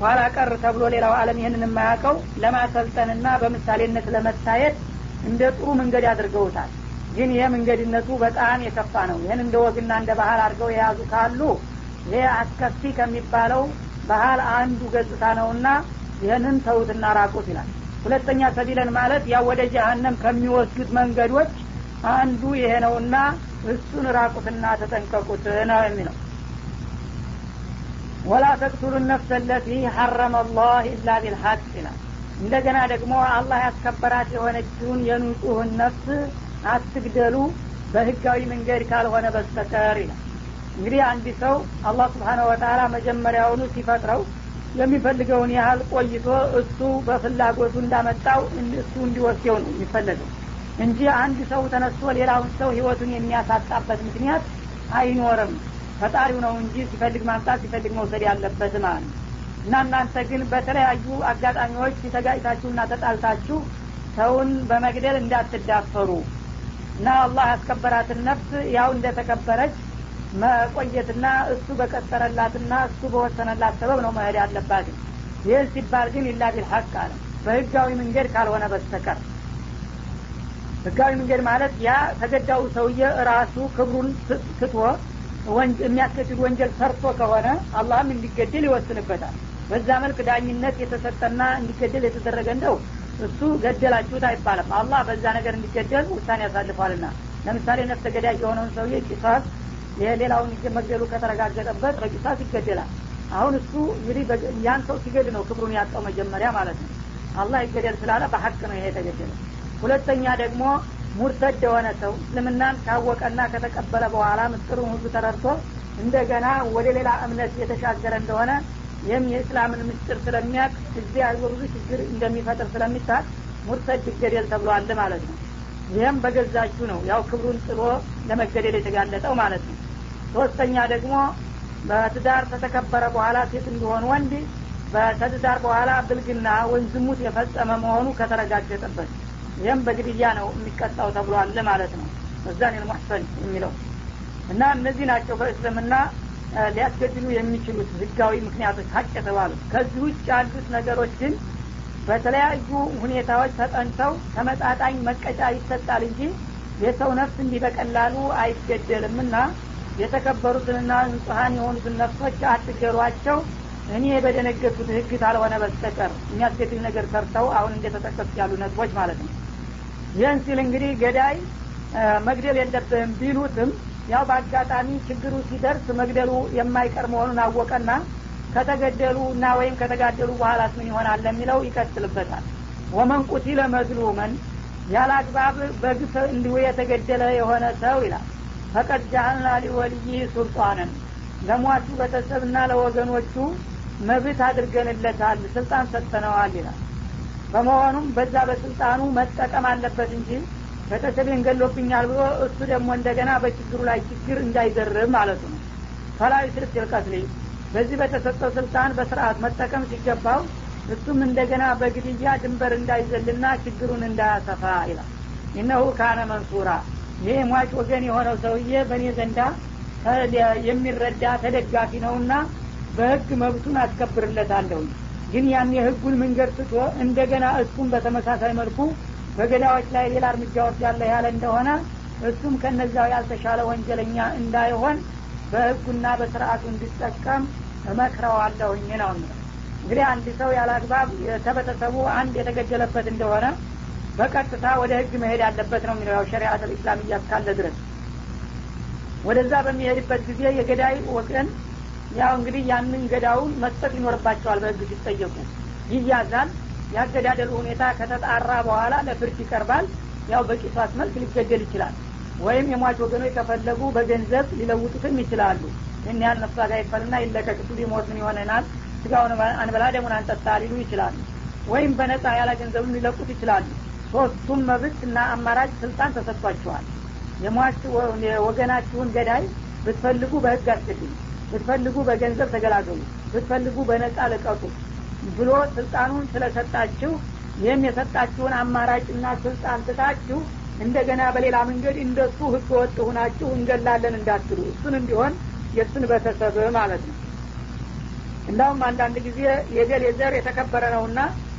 Speaker 2: ኋላ ቀር ተብሎ ሌላው አለም ይህንን የማያውቀው ለማሰልጠንና በምሳሌነት ለመታየት እንደ ጥሩ መንገድ አድርገውታል። ግን ይህ መንገድነቱ በጣም የከፋ ነው። ይህን እንደ ወግና እንደ ባህል አድርገው የያዙ ካሉ ይህ አስከፊ ከሚባለው ባህል አንዱ ገጽታ ነውና ይህንን ተውትና ራቁት ይላል። ሁለተኛ ሰቢለን ማለት ያው ወደ ጀሀነም ከሚወስዱት መንገዶች አንዱ ይሄ ነውና እሱን ራቁትና ተጠንቀቁት ነው የሚለው። ወላ ተቅቱሉ ነፍሰ ለቲ ሐረመ አላህ ኢላ ቢልሐቅ ይላል። እንደገና ደግሞ አላህ ያስከበራት የሆነችውን የንጹህን ነፍስ አትግደሉ በህጋዊ መንገድ ካልሆነ በስተቀር ይላል እንግዲህ አንድ ሰው አላህ ስብሓነ ወተላ መጀመሪያውኑ ሲፈጥረው የሚፈልገውን ያህል ቆይቶ እሱ በፍላጎቱ እንዳመጣው እሱ እንዲወስደው ነው የሚፈለገው። እንጂ አንድ ሰው ተነስቶ ሌላውን ሰው ህይወቱን የሚያሳጣበት ምክንያት አይኖርም። ፈጣሪው ነው እንጂ ሲፈልግ ማምጣት ሲፈልግ መውሰድ ያለበት ማለት ነው። እና እናንተ ግን በተለያዩ አጋጣሚዎች ተጋጭታችሁና ተጣልታችሁ ሰውን በመግደል እንዳትዳፈሩ። እና አላህ ያስከበራትን ነፍስ ያው እንደተከበረች መቆየትና እሱ በቀጠረላትና እሱ በወሰነላት ሰበብ ነው መሄድ ያለባት። ይህ ሲባል ግን ኢላ ቢልሐቅ አለ። በህጋዊ መንገድ ካልሆነ በስተቀር። ህጋዊ መንገድ ማለት ያ ተገዳው ሰውዬ ራሱ ክብሩን ትቶ የሚያስገድድ ወንጀል ሰርቶ ከሆነ አላህም እንዲገደል ይወስንበታል። በዛ መልክ ዳኝነት የተሰጠና እንዲገደል የተደረገ እንደው እሱ ገደላችሁት አይባልም። አላህ በዛ ነገር እንዲገደል ውሳኔ ያሳልፏልና ለምሳሌ ነፍሰ ገዳይ የሆነውን ሰውዬ ቂሳስ የሌላውን መግደሉ ከተረጋገጠበት በቂሳስ ይገደላል። አሁን እሱ እንግዲህ ያን ሰው ሲገድ ነው ክብሩን ያጣው መጀመሪያ ማለት ነው። አላህ ይገደል ስላለ በሀቅ ነው ይሄ የተገደለ ሁለተኛ ደግሞ ሙርተድ የሆነ ሰው እስልምናን ካወቀና ከተቀበለ በኋላ ምስጢሩን ሁሉ ተረድቶ እንደገና ወደ ሌላ እምነት የተሻገረ እንደሆነ ይህም የእስላምን ምስጢር ስለሚያቅ እዚህ ያሉ ብዙ ችግር እንደሚፈጥር ስለሚታቅ ሙርተድ ይገደል ተብሏል ማለት ነው። ይህም በገዛችሁ ነው ያው ክብሩን ጥሎ ለመገደል የተጋለጠው ማለት ነው ሶስተኛ ደግሞ በትዳር ከተከበረ በኋላ ሴት እንዲሆን ወንድ በተትዳር በኋላ ብልግና ወይም ዝሙት የፈጸመ መሆኑ ከተረጋገጠበት። ይህም በግድያ ነው የሚቀጣው ተብሏል ማለት ነው። እዛን ልሙሕሰን የሚለው እና እነዚህ ናቸው በእስልምና ሊያስገድሉ የሚችሉት ህጋዊ ምክንያቶች ሀቅ የተባሉት። ከዚህ ውጭ ያሉት ነገሮች ግን በተለያዩ ሁኔታዎች ተጠንተው ተመጣጣኝ መቀጫ ይሰጣል እንጂ የሰው ነፍስ እንዲህ በቀላሉ አይገደልም እና የተከበሩትንና ንጹሀን የሆኑትን ነፍሶች አትገሯቸው እኔ በደነገጡት ህግ ካልሆነ በስተቀር የሚያስገድል ነገር ሰርተው አሁን እንደተጠቀሱት ያሉ ነጥቦች ማለት ነው። ይህን ሲል እንግዲህ ገዳይ መግደል የለብህም ቢሉትም ያው በአጋጣሚ ችግሩ ሲደርስ መግደሉ የማይቀር መሆኑን አወቀና ከተገደሉ እና ወይም ከተጋደሉ በኋላ ምን ይሆናል ለሚለው ይቀጥልበታል። ወመን ቁቲለ መዝሉመን ያለ አግባብ በግፍ እንዲሁ የተገደለ የሆነ ሰው ይላል ፈቀድ ጃአልና ሊወልይ ሱልጣንን። ለሟቹ ቤተሰብና ለወገኖቹ መብት አድርገንለታል ስልጣን ሰጥተነዋል ይላል። በመሆኑም በዛ በስልጣኑ መጠቀም አለበት እንጂ ቤተሰቤን ገሎብኛል ብሎ እሱ ደግሞ እንደገና በችግሩ ላይ ችግር እንዳይደርብ ማለቱ ነው። ፈላዊ ስልክ ይልቀትል በዚህ በተሰጠው ስልጣን በስርአት መጠቀም ሲገባው እሱም እንደገና በግድያ ድንበር እንዳይዘልና ችግሩን እንዳያሰፋ ይላል። ኢነሁ ካነ መንሱራ ይህ ሟች ወገን የሆነው ሰውዬ በእኔ ዘንዳ የሚረዳ ተደጋፊ ነውና በህግ መብቱን አስከብርለታለሁ። ግን ያን የህጉን መንገድ ትቶ እንደገና እሱም በተመሳሳይ መልኩ በገዳዎች ላይ ሌላ እርምጃ ወስዳለ ያለ እንደሆነ እሱም ከነዛው ያልተሻለ ወንጀለኛ እንዳይሆን በህጉና በስርአቱ እንዲጠቀም እመክረዋለሁኝ ነው። እንግዲህ አንድ ሰው ያለ አግባብ ከቤተሰቡ አንድ የተገደለበት እንደሆነ በቀጥታ ወደ ህግ መሄድ ያለበት ነው የሚለው ያው ሸሪአት ልእስላም እያስካለ ድረስ። ወደዛ በሚሄድበት ጊዜ የገዳይ ወገን ያው እንግዲህ ያንን ገዳውን መስጠት ይኖርባቸዋል በህግ ሲጠየቁ። ይያዛል ያገዳደሉ ሁኔታ ከተጣራ በኋላ ለፍርድ ይቀርባል። ያው በቂሷስ መልክ ሊገደል ይችላል። ወይም የሟች ወገኖች ከፈለጉ በገንዘብ ሊለውጡትም ይችላሉ። ይህን ያህል ነፍሷ ጋር ይፈልና ሊሞት ምን ይሆነናል? ስጋውን አንበላ ደሙን አንጠጣ ሊሉ ይችላሉ። ወይም በነጻ ያለ ገንዘብም ሊለቁት ይችላሉ ሶስቱም መብት እና አማራጭ ስልጣን ተሰጥቷቸዋል። የሟች ወገናችሁን ገዳይ ብትፈልጉ በህግ አስገድሉ ብትፈልጉ በገንዘብ ተገላገሉ ብትፈልጉ በነጻ ልቀቁ ብሎ ስልጣኑን ስለሰጣችሁ ይህም የሰጣችሁን አማራጭና ስልጣን ትታችሁ እንደገና በሌላ መንገድ እንደሱ ህገ ወጥ ሁናችሁ እንገላለን እንዳትሉ። እሱን እንዲሆን የእሱን ቤተሰብ ማለት ነው። እንዳውም አንዳንድ ጊዜ የገሌ ዘር የተከበረ ነውና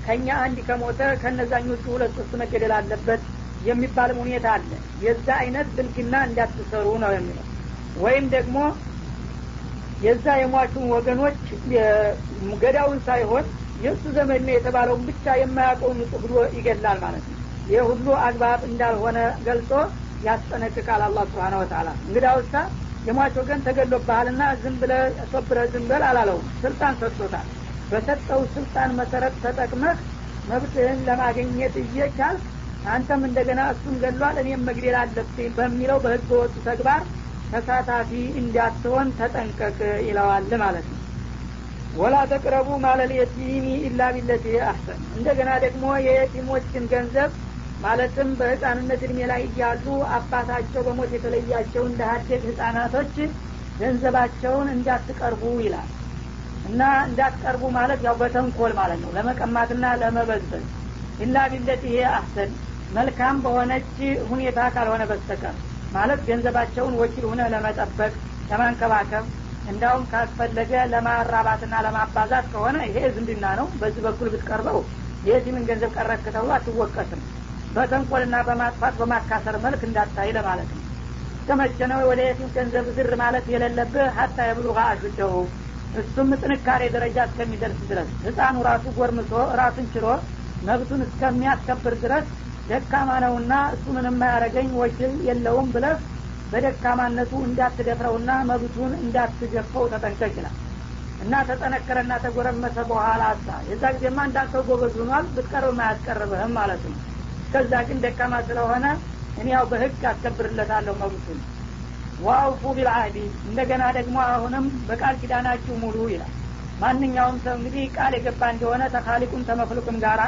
Speaker 2: ከእኛ አንድ ከሞተ ከነዛኞቹ ሁለት ሶስት መገደል አለበት የሚባልም ሁኔታ አለ። የዛ አይነት ብልግና እንዳትሰሩ ነው የሚለው። ወይም ደግሞ የዛ የሟቹን ወገኖች ገዳውን ሳይሆን የእሱ ዘመድ ነው የተባለውን ብቻ የማያውቀውን ንጹህ ብሎ ይገላል ማለት ነው። ይህ ሁሉ አግባብ እንዳልሆነ ገልጾ ያስጠነቅቃል አላ ስብሓን ወተላ እንግዲያውሳ የሟች ወገን ተገሎብሃልና ዝም ብለ ሶብረ ዝም በል አላለውም ስልጣን ሰጥቶታል በሰጠው ስልጣን መሰረት ተጠቅመህ መብትህን ለማግኘት እየቻል አንተም እንደገና እሱን ገሏል እኔም መግደል አለብኝ በሚለው በህገ ወጡ ተግባር ተሳታፊ እንዳትሆን ተጠንቀቅ ይለዋል ማለት ነው። ወላ ተቅረቡ ማለል የቲሚ ኢላ ቢለቲ አሕሰን። እንደገና ደግሞ የየቲሞችን ገንዘብ ማለትም በህፃንነት እድሜ ላይ እያሉ አባታቸው በሞት የተለያቸው እንደ ሀደግ ህጻናቶች ገንዘባቸውን እንዳትቀርቡ ይላል እና እንዳትቀርቡ ማለት ያው በተንኮል ማለት ነው። ለመቀማትና ለመበዝበዝ ኢላ ቢለቲ ይሄ አሕሰን መልካም በሆነች ሁኔታ ካልሆነ በስተቀር ማለት ገንዘባቸውን ወኪል ሁነ ለመጠበቅ ለማንከባከብ እንዳውም ካስፈለገ ለማራባትና ለማባዛት ከሆነ ይሄ ዝምድና ነው። በዚህ በኩል ብትቀርበው የቲምን ገንዘብ ቀረክ ተብሎ አትወቀስም። በተንኮልና በማጥፋት በማካሰር መልክ እንዳታይ ለማለት ነው። እስከመቼ ወደ የቲም ገንዘብ ዝር ማለት የሌለብህ? ሀታ የብሉጋ አሹደሁ እሱም ጥንካሬ ደረጃ እስከሚደርስ ድረስ ህፃኑ ራሱ ጎርምሶ ራሱን ችሎ መብቱን እስከሚያስከብር ድረስ ደካማ ነውና እሱ ምንም ማያረገኝ ወኪል የለውም ብለህ በደካማነቱ እንዳትደፍረውና መብቱን እንዳትገፈው ተጠንቀቅ ይላል። እና ተጠነከረና ተጎረመሰ በኋላ አሳ። የዛ ጊዜማ እንዳንተው ጎበዝ ሆኗል ብትቀርብ አያስቀርብህም ማለት ነው። እስከዛ ግን ደካማ ስለሆነ እኔ ያው በህግ አስከብርለታለሁ መብቱን ዋውፉ ቢልአህዲ እንደገና ደግሞ አሁንም በቃል ኪዳናችሁ ሙሉ ይላል። ማንኛውም ሰው እንግዲህ ቃል የገባ እንደሆነ ተካሊቁም ተመፍሉቅም ጋራ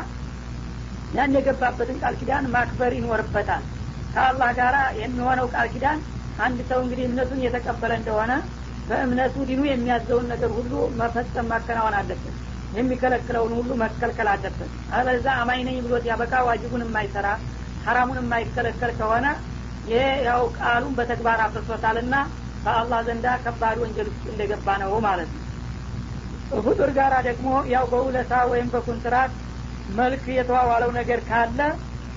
Speaker 2: ያን የገባበትን ቃል ኪዳን ማክበር ይኖርበታል። ከአላህ ጋራ የሚሆነው ቃል ኪዳን አንድ ሰው እንግዲህ እምነቱን የተቀበለ እንደሆነ በእምነቱ ዲኑ የሚያዘውን ነገር ሁሉ መፈጸም ማከናወን አለበት። የሚከለክለውን ሁሉ መከልከል አለበት። አለዛ አማኝ ነኝ ብሎት ያበቃ ዋጅቡን የማይሰራ ሀራሙን የማይከለከል ከሆነ ይሄ ያው ቃሉን በተግባር አፍርሶታልና በአላህ ዘንዳ ከባድ ወንጀል ውስጥ እንደገባ ነው ማለት ነው። ፍጡር ጋራ ደግሞ ያው በውለታ ወይም በኩንትራት መልክ የተዋዋለው ነገር ካለ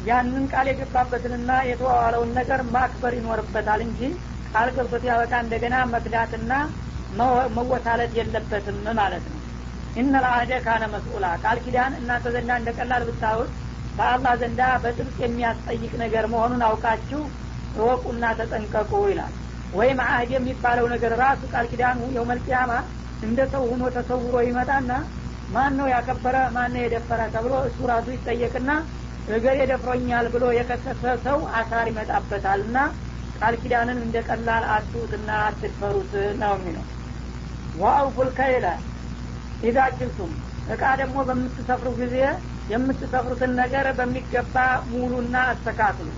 Speaker 2: ያንን ቃል የገባበትንና የተዋዋለውን ነገር ማክበር ይኖርበታል እንጂ ቃል ገብቶት ያበቃ እንደገና መክዳትና መወታለት የለበትም ማለት ነው። ኢነ ልአህደ ካነ መስኡላ። ቃል ኪዳን እናንተ ዘንዳ እንደ ቀላል ብታዩት በአላህ ዘንዳ በጥብቅ የሚያስጠይቅ ነገር መሆኑን አውቃችሁ እወቁና ተጠንቀቁ ይላል። ወይም አህድ የሚባለው ነገር ራሱ ቃል ኪዳኑ የውመልቅያማ እንደ ሰው ሁኖ ተሰውሮ ይመጣና ማን ነው ያከበረ ማን ነው የደፈረ ተብሎ እሱ ራሱ ይጠየቅና እገር የደፍሮኛል ብሎ የከሰሰ ሰው አሳር ይመጣበታል እና ቃል ኪዳንን እንደ ቀላል አትሁትና አትድፈሩት ነው የሚለው። ዋአውፉል ከይለ ኢዛ ኪልቱም እቃ ደግሞ በምትሰፍሩ ጊዜ የምትሰፍሩትን ነገር በሚገባ ሙሉና አስተካክሉ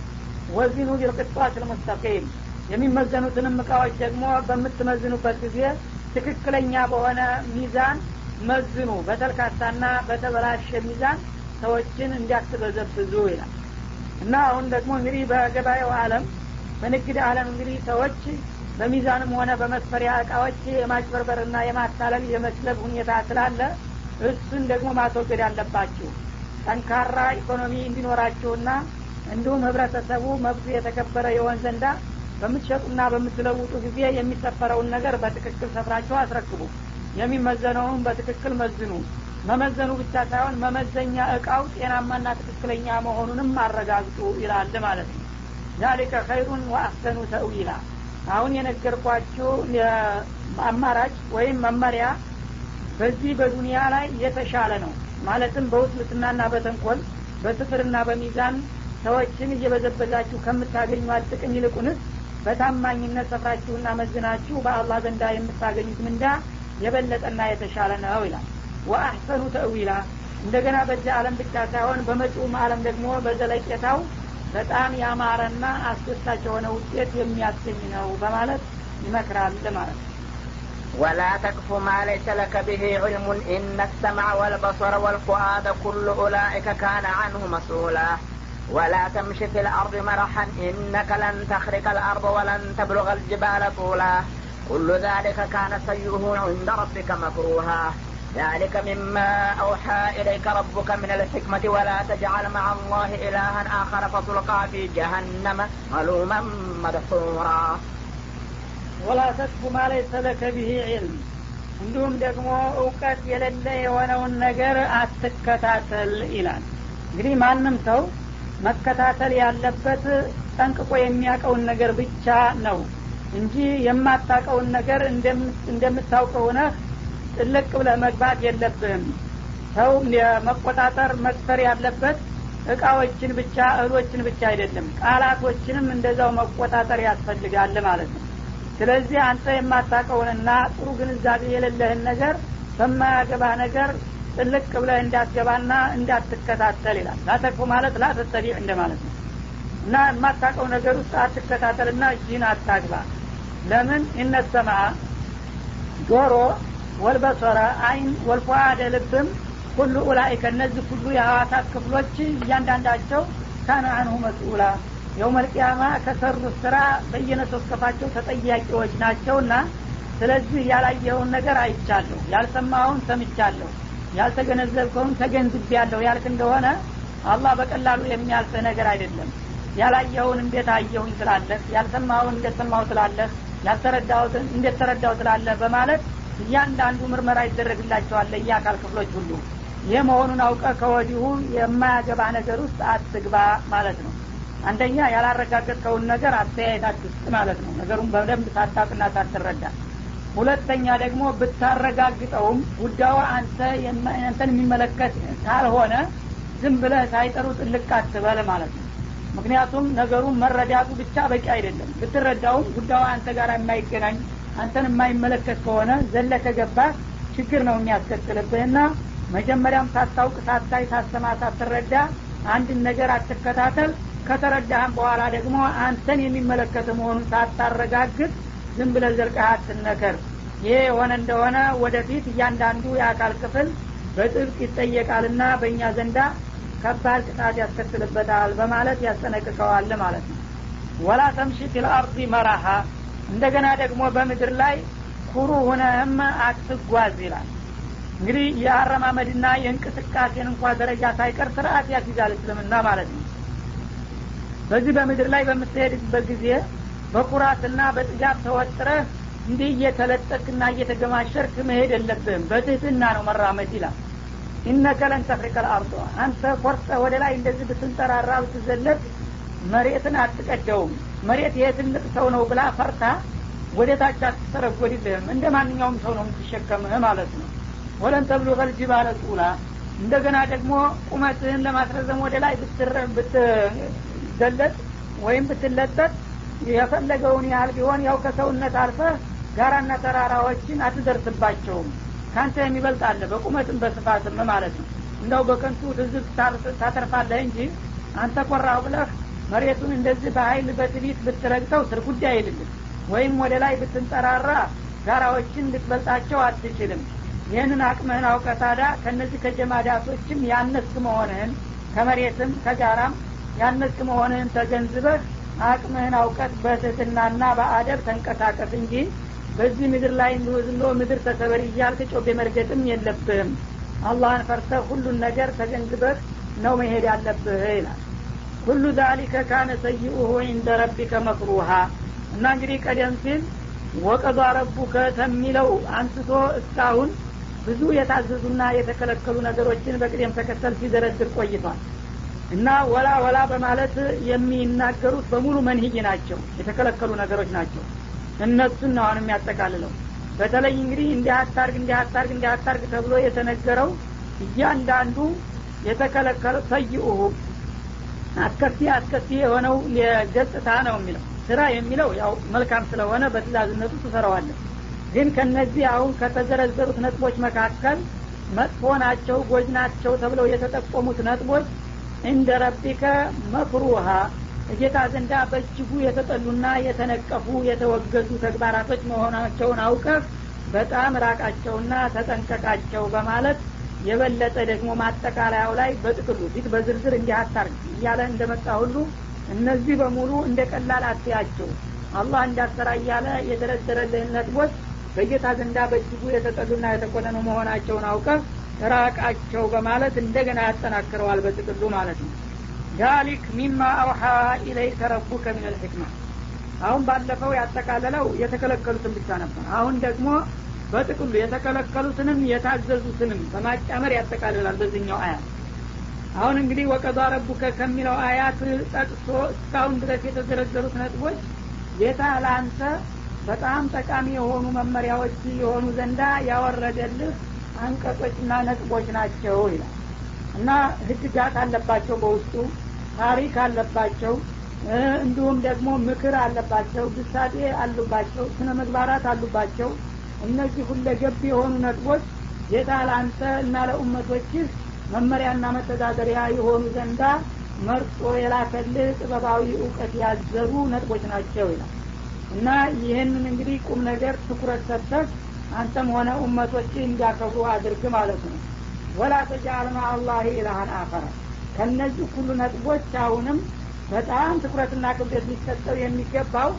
Speaker 2: ወዚኑ ቢልቅጧት ልሙስተቂም የሚመዘኑትንም እቃዎች ደግሞ በምትመዝኑበት ጊዜ ትክክለኛ በሆነ ሚዛን መዝኑ። በተልካታና በተበላሸ ሚዛን ሰዎችን እንዲያትበዘብዙ ይላል። እና አሁን ደግሞ እንግዲህ በገበያው አለም በንግድ አለም እንግዲህ ሰዎች በሚዛንም ሆነ በመስፈሪያ እቃዎች የማጭበርበርና የማታለል የመስለብ ሁኔታ ስላለ እሱን ደግሞ ማስወገድ አለባችሁ። ጠንካራ ኢኮኖሚ እንዲኖራችሁና እንዲሁም ህብረተሰቡ መብቱ የተከበረ የሆን ዘንዳ በምትሸጡና በምትለውጡ ጊዜ የሚሰፈረውን ነገር በትክክል ሰፍራችሁ አስረክቡ። የሚመዘነውን በትክክል መዝኑ። መመዘኑ ብቻ ሳይሆን መመዘኛ እቃው ጤናማና ትክክለኛ መሆኑንም አረጋግጡ ይላል ማለት ነው። ዛሊከ ኸይሩን ወአሕሰኑ ተእዊላ አሁን የነገርኳችሁ አማራጭ ወይም መመሪያ በዚህ በዱንያ ላይ የተሻለ ነው። ማለትም በውስልትናና በተንኮል በስፍርና በሚዛን ሰዎችን እየበዘበዛችሁ ከምታገኟት ጥቅም ይልቁንስ በታማኝነት ሰፍራችሁና መዝናችሁ በአላህ ዘንዳ የምታገኙት ምንዳ የበለጠና የተሻለ ነው ይላል ወአሕሰኑ ተእዊላ እንደገና በዚህ አለም ብቻ ሳይሆን በመጪውም አለም ደግሞ በዘለቄታው በጣም ያማረና አስደሳች የሆነ ውጤት የሚያስገኝ ነው በማለት ይመክራል ማለት ነው
Speaker 1: ولا تكف ما ليس لك به علم إن السمع والبصر والفؤاد كل أولئك كان عنه مسؤولا ولا تمش في الأرض مرحا إنك لن تخرق الأرض ولن تبلغ الجبال طولا كل ذلك كان سيئه عند ربك مكروها ذلك مما أوحى إليك ربك من الحكمة ولا تجعل مع الله إلها آخر فتلقى في جهنم ملوما مدحورا
Speaker 2: ወላ ተስፉ ማለይሰ ለከ ብሂ ዒልም እንዲሁም ደግሞ እውቀት የሌለ የሆነውን ነገር አትከታተል ይላል እንግዲህ ማንም ሰው መከታተል ያለበት ጠንቅቆ የሚያውቀውን ነገር ብቻ ነው እንጂ የማታውቀውን ነገር እንደምታውቀው ሆነህ ጥልቅ ብለህ መግባት የለብህም። ሰው መቆጣጠር መክፈር ያለበት እቃዎችን ብቻ እህሎችን ብቻ አይደለም ቃላቶችንም እንደዛው መቆጣጠር ያስፈልጋል ማለት ነው። ስለዚህ አንተ የማታውቀውንና ጥሩ ግንዛቤ የሌለህን ነገር በማያገባህ ነገር ጥልቅ ብለህ እንዳትገባና እንዳትከታተል ይላል። ላተክፉ ማለት ላተተቢዕ እንደ ማለት ነው። እና የማታውቀው ነገር ውስጥ አትከታተልና እጅህን አታግባ። ለምን? እነሰማ ጆሮ ወልበሶረ አይን ወልፏደ ልብም ሁሉ ኡላይከ እነዚህ ሁሉ የሐዋሳት ክፍሎች እያንዳንዳቸው ካነ አንሁ መስኡላ። የውመልቅያማ ከሰሩት ስራ በየነሶስከፋቸው ተጠያቂዎች ናቸውና ስለዚህ ያላየኸውን ነገር አይቻለሁ። ያልሰማኸውን ሰምቻለሁ ያልተገነዘብከውን ተገንዝቤያለሁ ያልክ እንደሆነ አላህ በቀላሉ የሚያልፍህ ነገር አይደለም። ያላየኸውን እንዴት አየሁኝ ትላለህ? ያልሰማኸውን እንዴት ሰማሁ ትላለህ? ያልተረዳሁትን እንዴት ተረዳሁ ትላለህ? በማለት እያንዳንዱ ምርመራ ይደረግላቸዋል የአካል ክፍሎች ሁሉ። ይህ መሆኑን አውቀ ከወዲሁ የማያገባ ነገር ውስጥ አትግባ ማለት ነው። አንደኛ ያላረጋገጥከውን ነገር አስተያየት አትስጥ ማለት ነው። ነገሩን በደንብ ሳታቅና ሳትረዳ ሁለተኛ ደግሞ ብታረጋግጠውም ጉዳዩ አንተ አንተን የሚመለከት ካልሆነ ዝም ብለህ ሳይጠሩ ጥልቅ አትበል ማለት ነው። ምክንያቱም ነገሩን መረዳቱ ብቻ በቂ አይደለም። ብትረዳውም ጉዳዩ አንተ ጋር የማይገናኝ አንተን የማይመለከት ከሆነ ዘለ ከገባ ችግር ነው የሚያስከትልብህና መጀመሪያም ሳታውቅ ሳታይ ሳሰማ ሳትረዳ አንድን ነገር አትከታተል። ከተረዳህም በኋላ ደግሞ አንተን የሚመለከት መሆኑን ሳታረጋግጥ ዝም ብለ ዘልቀህ አትነከር። ይሄ የሆነ እንደሆነ ወደፊት እያንዳንዱ የአካል ክፍል በጥብቅ ይጠየቃልና በእኛ ዘንዳ ከባድ ቅጣት ያስከትልበታል በማለት ያስጠነቅቀዋል ማለት ነው። ወላ ተምሺ ፊልአርዲ መራሃ እንደገና ደግሞ በምድር ላይ ኩሩ ሁነህም አትጓዝ ይላል። እንግዲህ የአረማመድና የእንቅስቃሴን እንኳ ደረጃ ሳይቀር ስርአት ያስይዛል እስልምና ማለት ነው። በዚህ በምድር ላይ በምትሄድበት ጊዜ በኩራትና በጥጋብ ተወጥረህ እንዲህ እየተለጠቅና እየተገማሸርክ መሄድ የለብህም። በትህትና ነው መራመድ ይላል። ኢነከ ለን ተፍሪቀ ልአርዶ አንተ ኮርጠ ወደ ላይ እንደዚህ ብትንጠራራ ብትዘለቅ መሬትን አትቀደውም። መሬት ይሄ ትልቅ ሰው ነው ብላ ፈርታ ወደ ታች አትተረጎድልህም እንደ ማንኛውም ሰው ነው የምትሸከምህ ማለት ነው። ወለን ተብሎ ፈልጅባለ ጡላ እንደገና ደግሞ ቁመትህን ለማስረዘም ወደ ላይ ብትዘለጥ ወይም ብትለጠጥ የፈለገውን ያህል ቢሆን ያው ከሰውነት አልፈህ ጋራና ተራራዎችን አትደርስባቸውም። ካንተ የሚበልጥ አለ በቁመትም በስፋትም ማለት ነው። እንደው በከንቱ ትዝብ ታተርፋለህ እንጂ አንተ ቆራሁ ብለህ መሬቱን እንደዚህ በሀይል በትቢት ብትረግጠው ስር ጉዳይ አይልልም ወይም ወደ ላይ ብትንጠራራ ጋራዎችን ልትበልጣቸው አትችልም። ይህንን አቅምህን አውቀ ታዲያ ከእነዚህ ከጀማዳቶችም ያነስክ መሆንህን ከመሬትም ከጋራም ያነስክ መሆንህን ተገንዝበህ አቅምህን አውቀት በትህትናና በአደብ ተንቀሳቀስ እንጂ በዚህ ምድር ላይ እንዲሁ ዝም ምድር ተሰበር እያልክ ጮቤ መርገጥም የለብህም። አላህን ፈርተህ ሁሉን ነገር ተገንዝበህ ነው መሄድ ያለብህ ይላል። ሁሉ ዛሊከ ካነ ሰይኡሁ እንደ ረቢከ መክሩሃ። እና እንግዲህ ቀደም ሲል ወቀዷ ረቡከ ተሚለው አንስቶ እስካሁን ብዙ የታዘዙና የተከለከሉ ነገሮችን በቅደም ተከተል ሲዘረድር ቆይቷል እና ወላ ወላ በማለት የሚናገሩት በሙሉ መንህይ ናቸው የተከለከሉ ነገሮች ናቸው። እነሱን ነው አሁን የሚያጠቃልለው። በተለይ እንግዲህ እንዲህ አታርግ እንዲህ አታርግ እንዲህ አታርግ ተብሎ የተነገረው እያንዳንዱ የተከለከለ ሰይኡሁ አስከፊ አስከፊ የሆነው የገጽታ ነው የሚለው። ስራ የሚለው ያው መልካም ስለሆነ በትእዛዝነቱ ትሰራዋለን ግን ከነዚህ አሁን ከተዘረዘሩት ነጥቦች መካከል መጥፎ ናቸው ጎጅ ናቸው ተብለው የተጠቆሙት ነጥቦች እንደ ረቢከ መክሩሃ። እጌታ ዘንዳ በእጅጉ የተጠሉና የተነቀፉ የተወገዙ ተግባራቶች መሆናቸውን አውቀህ በጣም ራቃቸውና ተጠንቀቃቸው በማለት የበለጠ ደግሞ ማጠቃለያው ላይ በጥቅሉ ፊት በዝርዝር እንዲህ አታርግ እያለ እንደመጣ ሁሉ እነዚህ በሙሉ እንደ ቀላል አትያቸው። አላህ እንዳሰራ እያለ የደረደረልህን ነጥቦች በጌታ ዘንዳ በእጅጉ የተጠሉና የተቆነኑ መሆናቸውን አውቀህ ራቃቸው በማለት እንደገና ያጠናክረዋል በጥቅሉ ማለት ነው። ዛሊክ ሚማ አውሓ ኢለይከ ረቡከ ምን ልሕክማ አሁን ባለፈው ያጠቃለለው የተከለከሉትን ብቻ ነበር። አሁን ደግሞ በጥቅሉ የተከለከሉትንም የታዘዙትንም በማጫመር ያጠቃልላል በዚህኛው አያ። አሁን እንግዲህ ወቀዷ ረቡከ ከሚለው አያት ጠቅሶ እስካሁን ድረስ የተዘረዘሩት ነጥቦች ጌታ ለአንተ በጣም ጠቃሚ የሆኑ መመሪያዎች የሆኑ ዘንዳ ያወረደልህ አንቀጾችና ነጥቦች ናቸው ይላል። እና ህግጋት አለባቸው በውስጡ ታሪክ አለባቸው እንዲሁም ደግሞ ምክር አለባቸው ግሳጤ አሉባቸው ስነ ምግባራት አሉባቸው። እነዚህ ሁለገብ የሆኑ ነጥቦች ጌታ ለአንተ እና ለኡመቶችህ መመሪያና መተዳደሪያ የሆኑ ዘንዳ መርጦ የላከልህ ጥበባዊ እውቀት ያዘሩ ነጥቦች ናቸው ይላል። እና ይህንን እንግዲህ ቁም ነገር ትኩረት ሰጥተህ አንተም ሆነ ኡመቶች እንዲያከብሩ አድርግ ማለት ነው። ወላ ተጃአል ማአላህ ኢላሃን አኸረ ከነዚህ ሁሉ ነጥቦች አሁንም በጣም ትኩረትና ክብደት ሊሰጠው የሚገባው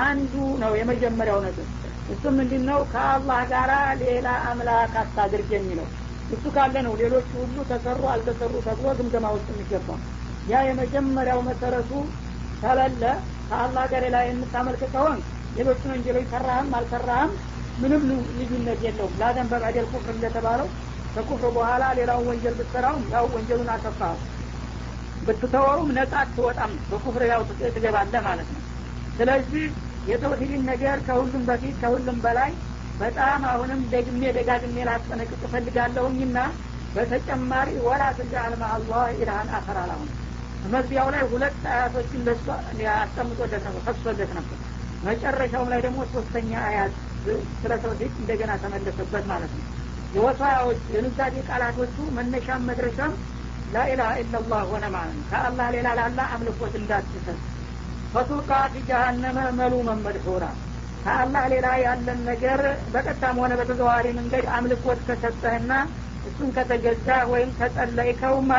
Speaker 2: አንዱ ነው የመጀመሪያው ነጥብ። እሱ ምንድን ነው ከአላህ ጋር ሌላ አምላክ አታድርግ የሚለው። እሱ ካለ ነው ሌሎቹ ሁሉ ተሰሩ አልተሰሩ ተብሎ ግምገማ ውስጥ የሚገባው። ያ የመጀመሪያው መሰረቱ ከሌለ ከአላህ ጋር ሌላ የምታመልክ ከሆን ሌሎቹን ወንጀሎች ሰራህም አልሰራህም ምንም ልዩነት የለውም። ላደን በባደል ኩፍር እንደተባለው ከኩፍር በኋላ ሌላውን ወንጀል ብትሰራውም ያው ወንጀሉን አከፋው ብትተወውም ነጻ አትወጣም። በኩፍር ያው ትገባለህ ማለት ነው። ስለዚህ የተውሂድን ነገር ከሁሉም በፊት ከሁሉም በላይ በጣም አሁንም ደግሜ ደጋግሜ ላስጠነቅቅ እፈልጋለሁኝና በተጨማሪ ወላ ተጃአል ማአላህ ኢላሃን አኸር አላሁን መግቢያው ላይ ሁለት አያቶችን አስቀምጦለት ነበር ፈቅሶለት ነበር። መጨረሻውም ላይ ደግሞ ሶስተኛ አያት ስለ ተውሂድ እንደገና ተመለሰበት ማለት ነው። የወሳያዎች የኑዛዜ ቃላቶቹ መነሻም መድረሻም ላኢላሀ ኢላላህ ሆነ ማለት ነው። ከአላህ ሌላ ላላ አምልኮት እንዳትሰጥ። ፈቱቃ ፊ ጀሀነመ መሉመን መድሑራ ከአላህ ሌላ ያለን ነገር በቀጥታም ሆነ በተዘዋዋሪ መንገድ አምልኮት ከሰጠህና እሱን ከተገዛ ወይም ከጸለይከውማ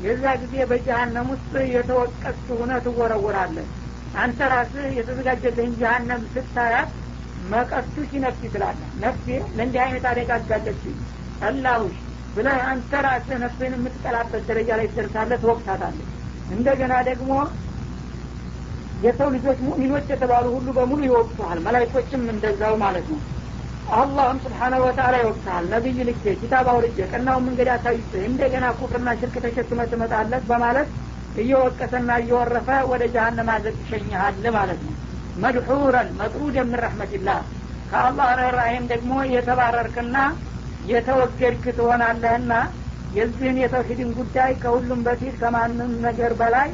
Speaker 2: የዛ ጊዜ በጀሀነም ውስጥ የተወቀስ ሁነ ትወረውራለህ አንተ ራስህ የተዘጋጀልህን ጀሀነም ስታያት መቀስቱሽ ነፍሲ ትላለህ ነፍሴ ለእንዲህ አይነት አደጋ አጋለች ጠላሁሽ ብለህ አንተ ራስህ ነፍስህን የምትጠላበት ደረጃ ላይ ትደርሳለህ ትወቅሳታለህ። እንደገና ደግሞ የሰው ልጆች ሙእሚኖች የተባሉ ሁሉ በሙሉ ይወቅሱሃል። መላይኮችም እንደዛው ማለት ነው። አላህም ስብሓናሁ ወተላ ይወቅሰሃል ነቢይ ልኬ ኪታብ አውርጄ ቀናውን መንገድ አሳይቼ እንደገና ኩፍርና ሽርክ ተሸክመ ትመጣለህ በማለት እየወቀሰና እየወረፈ ወደ ጀሀነም አዘቅ ይሸኝሃል ማለት ነው መድሑረን መጥሩድ ምን ረሕመትላህ ከአላህ ርኅራሄም ደግሞ የተባረርክና የተወገድክ ትሆናለህና የዚህን የተውሂድን ጉዳይ ከሁሉም በፊት ከማንም ነገር በላይ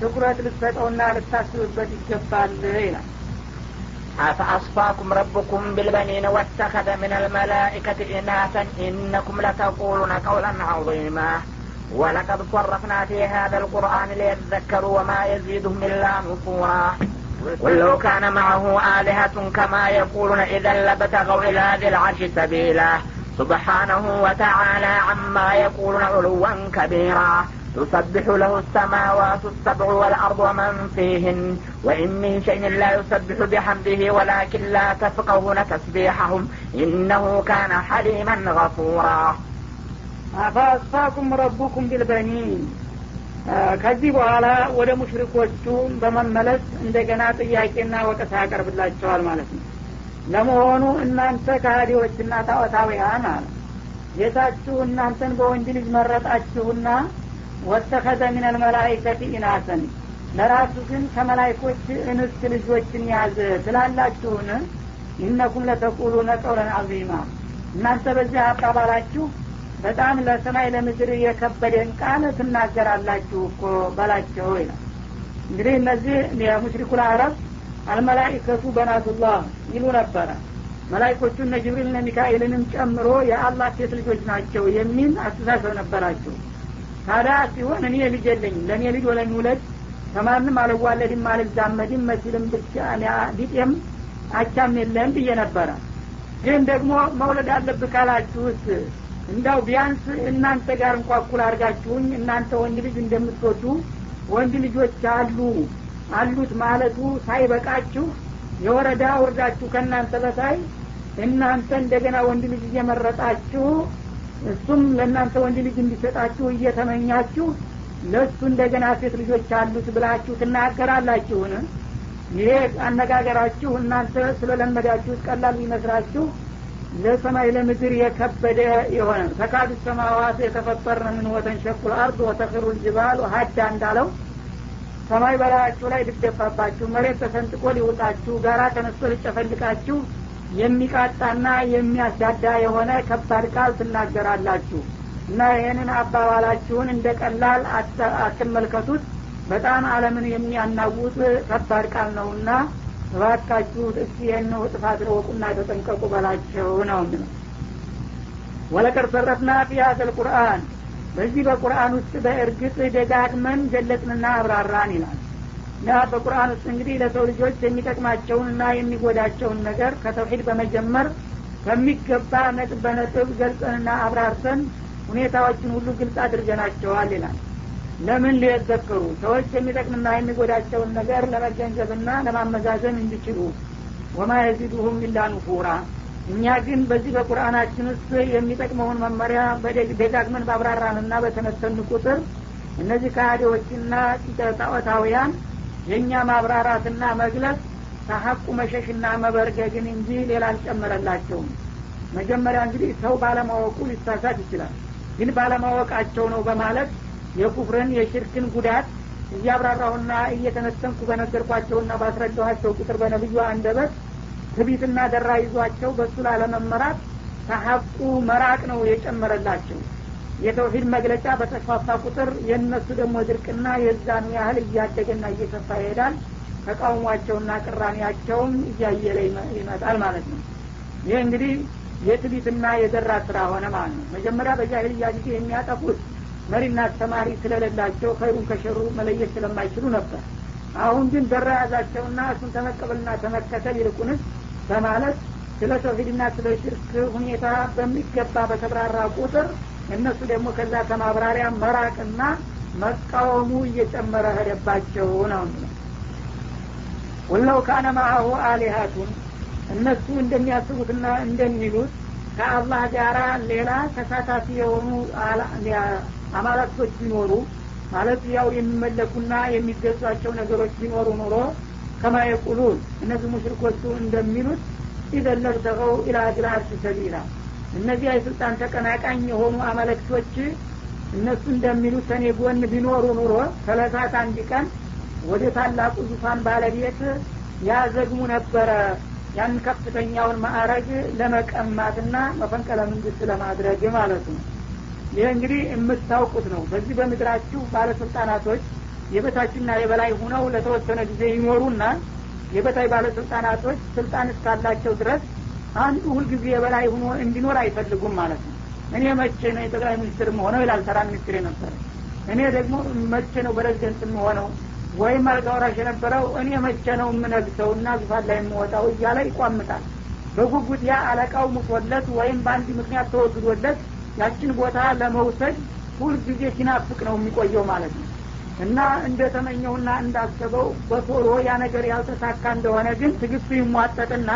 Speaker 2: ትኩረት ልትሰጠውና ልታስብበት ይገባል ይላል
Speaker 1: أفأصفاكم ربكم بالبنين واتخذ من الملائكة إناثا إنكم لتقولون قولا عظيما ولقد صرفنا في هذا القرآن ليذكروا وما يزيدهم إلا نفورا ولو كان معه آلهة كما يقولون إذا لبتغوا إلى ذي العرش سبيلا. سبحانه وتعالى عما يقولون علوا كبيرا. تسبح له السماوات السبع والأرض ومن فيهن. وإن من شيء لا يسبح بحمده ولكن لا تفقهون تسبيحهم. إنه كان حليما غفورا.
Speaker 2: أفأصفاكم ربكم بالبنين. ከዚህ በኋላ ወደ ሙሽሪኮቹ በመመለስ እንደገና ጥያቄና ወቀሳ ያቀርብላቸዋል ማለት ነው። ለመሆኑ እናንተ ከሃዲዎችና ጣዖታውያን አለ ጌታችሁ እናንተን በወንድ ልጅ መረጣችሁና ወተኸዘ ምን አልመላይከቲ ኢናሰን ለራሱ ግን ከመላይኮች እንስት ልጆችን ያዘ ትላላችሁን? ኢነኩም ለተቁሉነ ቀውለን አዚማ እናንተ በዚህ አባባላችሁ በጣም ለሰማይ ለምድር የከበደን ቃል ትናገራላችሁ እኮ በላቸው ይላል። እንግዲህ እነዚህ የሙሽሪኩል አረብ አልመላይከቱ በናቱላህ ይሉ ነበረ። መላይኮቹ እነ ጅብሪልና ሚካኤልንም ጨምሮ የአላህ ሴት ልጆች ናቸው የሚል አስተሳሰብ ነበራቸው። ታዲያ ሲሆን እኔ ልጅ የለኝም ለእኔ ልጅ ወለሚውለድ ከማንም አልዋለድም አልዛመድም መሲልም ብቻ ቢጤም አቻም የለም ብዬ ነበረ። ግን ደግሞ መውለድ አለብህ ካላችሁት እንዳው ቢያንስ እናንተ ጋር እንኳ እኩል አድርጋችሁኝ እናንተ ወንድ ልጅ እንደምትወዱ ወንድ ልጆች አሉ። አሉት ማለቱ ሳይበቃችሁ የወረዳ ውርዳችሁ ከእናንተ በታይ እናንተ እንደገና ወንድ ልጅ እየመረጣችሁ እሱም ለእናንተ ወንድ ልጅ እንዲሰጣችሁ እየተመኛችሁ ለእሱ እንደገና ሴት ልጆች አሉት ብላችሁ ትናገራላችሁን? ይሄ አነጋገራችሁ እናንተ ስለለመዳችሁት ቀላል ቢመስላችሁ ለሰማይ ለምድር የከበደ የሆነ ተካዱ ሰማዋት የተፈጠርነ ምን ወተንሸቁል አርድ ወተክሩ ልጅባሉ ሀዳ እንዳለው ሰማይ በላያችሁ ላይ ልደፋባችሁ መሬት ተሰንጥቆ ሊውጣችሁ ጋራ ተነስቶ ሊጨፈልቃችሁ የሚቃጣና የሚያስዳዳ የሆነ ከባድ ቃል ትናገራላችሁ። እና ይህንን አባባላችሁን እንደ ቀላል አትመልከቱት። በጣም አለምን የሚያናውጥ ከባድ ቃል ነውና እባካችሁ እስቲ ይህን ጥፋት ረወቁና ተጠንቀቁ በላቸው ነው የሚለው። ወለቀድ ሰረፍና ፊ ቁርአን በዚህ በቁርአን ውስጥ በእርግጥ ደጋግመን ገለጽንና አብራራን ይላል። እና በቁርአን ውስጥ እንግዲህ ለሰው ልጆች የሚጠቅማቸውንና የሚጎዳቸውን ነገር ከተውሂድ በመጀመር በሚገባ ነጥብ በነጥብ ገልጸንና አብራርተን ሁኔታዎችን ሁሉ ግልጽ አድርገናቸዋል ይላል ለምን ሊየዘክሩ ሰዎች የሚጠቅምና የሚጎዳቸውን ነገር ለመገንዘብና ለማመዛዘን እንዲችሉ። ወማ የዚዱሁም ኢላ ኑፉራ። እኛ ግን በዚህ በቁርአናችን ውስጥ የሚጠቅመውን መመሪያ ደጋግመን ባብራራንና በተነተን ቁጥር እነዚህ ከሃዲዎችና ጣዖታውያን የእኛ ማብራራትና መግለጽ ከሀቁ መሸሽና መበርገግን እንጂ ሌላ አልጨመረላቸውም። መጀመሪያ እንግዲህ ሰው ባለማወቁ ሊሳሳት ይችላል። ግን ባለማወቃቸው ነው በማለት የኩፍርን የሽርክን ጉዳት እያብራራሁና እየተነተንኩ በነገርኳቸውና ባስረዳኋቸው ቁጥር በነብዩ አንደበት ትቢትና ደራ ይዟቸው በእሱ ላለመመራት ከሀቁ መራቅ ነው የጨመረላቸው። የተውሂድ መግለጫ በተስፋፋ ቁጥር የእነሱ ደግሞ ድርቅና የዛኑ ያህል እያደገና እየሰፋ ይሄዳል። ተቃውሟቸውና ቅራኔያቸውም እያየለ ይመጣል ማለት ነው። ይህ እንግዲህ የትቢትና የደራ ስራ ሆነ ማለት ነው። መጀመሪያ በጃሂልያ ጊዜ የሚያጠፉት መሪና አስተማሪ ስለሌላቸው ከይሩን ከሸሩ መለየት ስለማይችሉ ነበር። አሁን ግን ደራ ያዛቸውና እሱን ተመቀበልና ተመከተል ይልቁንስ በማለት ስለ ተውሂድና ስለ ሽርክ ሁኔታ በሚገባ በተብራራ ቁጥር እነሱ ደግሞ ከዛ ከማብራሪያ መራቅና መቃወሙ እየጨመረ ሄደባቸው ነው ወለው ካነ ማአሁ አሊሀቱን እነሱ እንደሚያስቡትና እንደሚሉት ከአላህ ጋራ ሌላ ተሳታፊ የሆኑ አማላቶች ቢኖሩ ማለት ያው የሚመለኩና የሚገዟቸው ነገሮች ቢኖሩ ኑሮ ከማ የቁሉን? እነዚህ ሙሽሪኮቹ እንደሚሉት ኢዘን ለብተቀው ኢላ ጅል አርሽ ሰቢላ። እነዚህ የስልጣን ተቀናቃኝ የሆኑ አመለክቶች እነሱ እንደሚሉት ሰኔ ጎን ቢኖሩ ኑሮ ከለታት አንድ ቀን ወደ ታላቁ ዙፋን ባለቤት ያዘግሙ ነበረ። ያን ከፍተኛውን ማዕረግ ለመቀማትና መፈንቀለ መንግስት ለማድረግ ማለት ነው ይህ እንግዲህ የምታውቁት ነው። በዚህ በምድራችሁ ባለስልጣናቶች የበታችና የበላይ ሁነው ለተወሰነ ጊዜ ይኖሩና የበታይ ባለስልጣናቶች ስልጣን እስካላቸው ድረስ አንዱ ሁልጊዜ የበላይ ሁኖ እንዲኖር አይፈልጉም ማለት ነው። እኔ መቼ ነው የጠቅላይ ሚኒስትር መሆነው ይላል ተራ ሚኒስትር የነበረ። እኔ ደግሞ መቼ ነው ፕሬዚደንት የምሆነው? ወይም አልጋ የነበረው እኔ መቼ ነው የምነግሰው? እና ዙፋን ላይ የምወጣው እያለ ይቋምጣል። በጉጉት ያ አለቃው ሙቶለት ወይም በአንድ ምክንያት ተወግዶለት ያችን ቦታ ለመውሰድ ሁልጊዜ ሲናፍቅ ነው የሚቆየው ማለት ነው። እና እንደተመኘውና እንዳሰበው በቶሎ ያ ነገር ያልተሳካ እንደሆነ ግን ትግስቱ ይሟጠጥና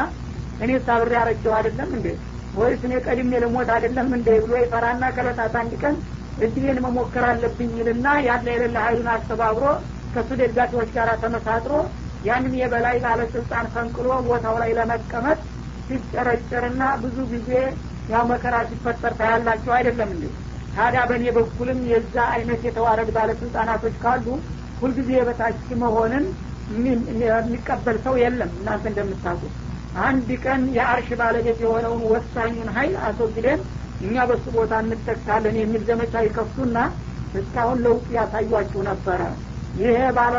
Speaker 2: እኔ ሳብሬ ያረጀው አይደለም እንዴ? ወይስ እኔ ቀድሜ ልሞት አይደለም እንዴ ብሎ ይፈራና ከለታት አንድ ቀን እድሌን መሞከር አለብኝ ይልና ያለ የሌለ ሀይሉን አስተባብሮ ከሱ ደጋፊዎች ጋር ተመሳጥሮ ያንን የበላይ ባለስልጣን ፈንቅሎ ቦታው ላይ ለመቀመጥ ሲጨረጨርና ብዙ ጊዜ ያው መከራ ሲፈጠር ታያላቸው አይደለም እንዴ? ታዲያ በእኔ በኩልም የዛ አይነት የተዋረድ ባለስልጣናቶች ካሉ ሁልጊዜ የበታች መሆንን የሚቀበል ሰው የለም። እናንተ እንደምታውቁት አንድ ቀን የአርሽ ባለቤት የሆነውን ወሳኙን ሀይል አስወግደን እኛ በሱ ቦታ እንጠቅሳለን የሚል ዘመቻ ይከፍቱና እስካሁን ለውጥ ያሳዩችሁ ነበረ። ይሄ ባለ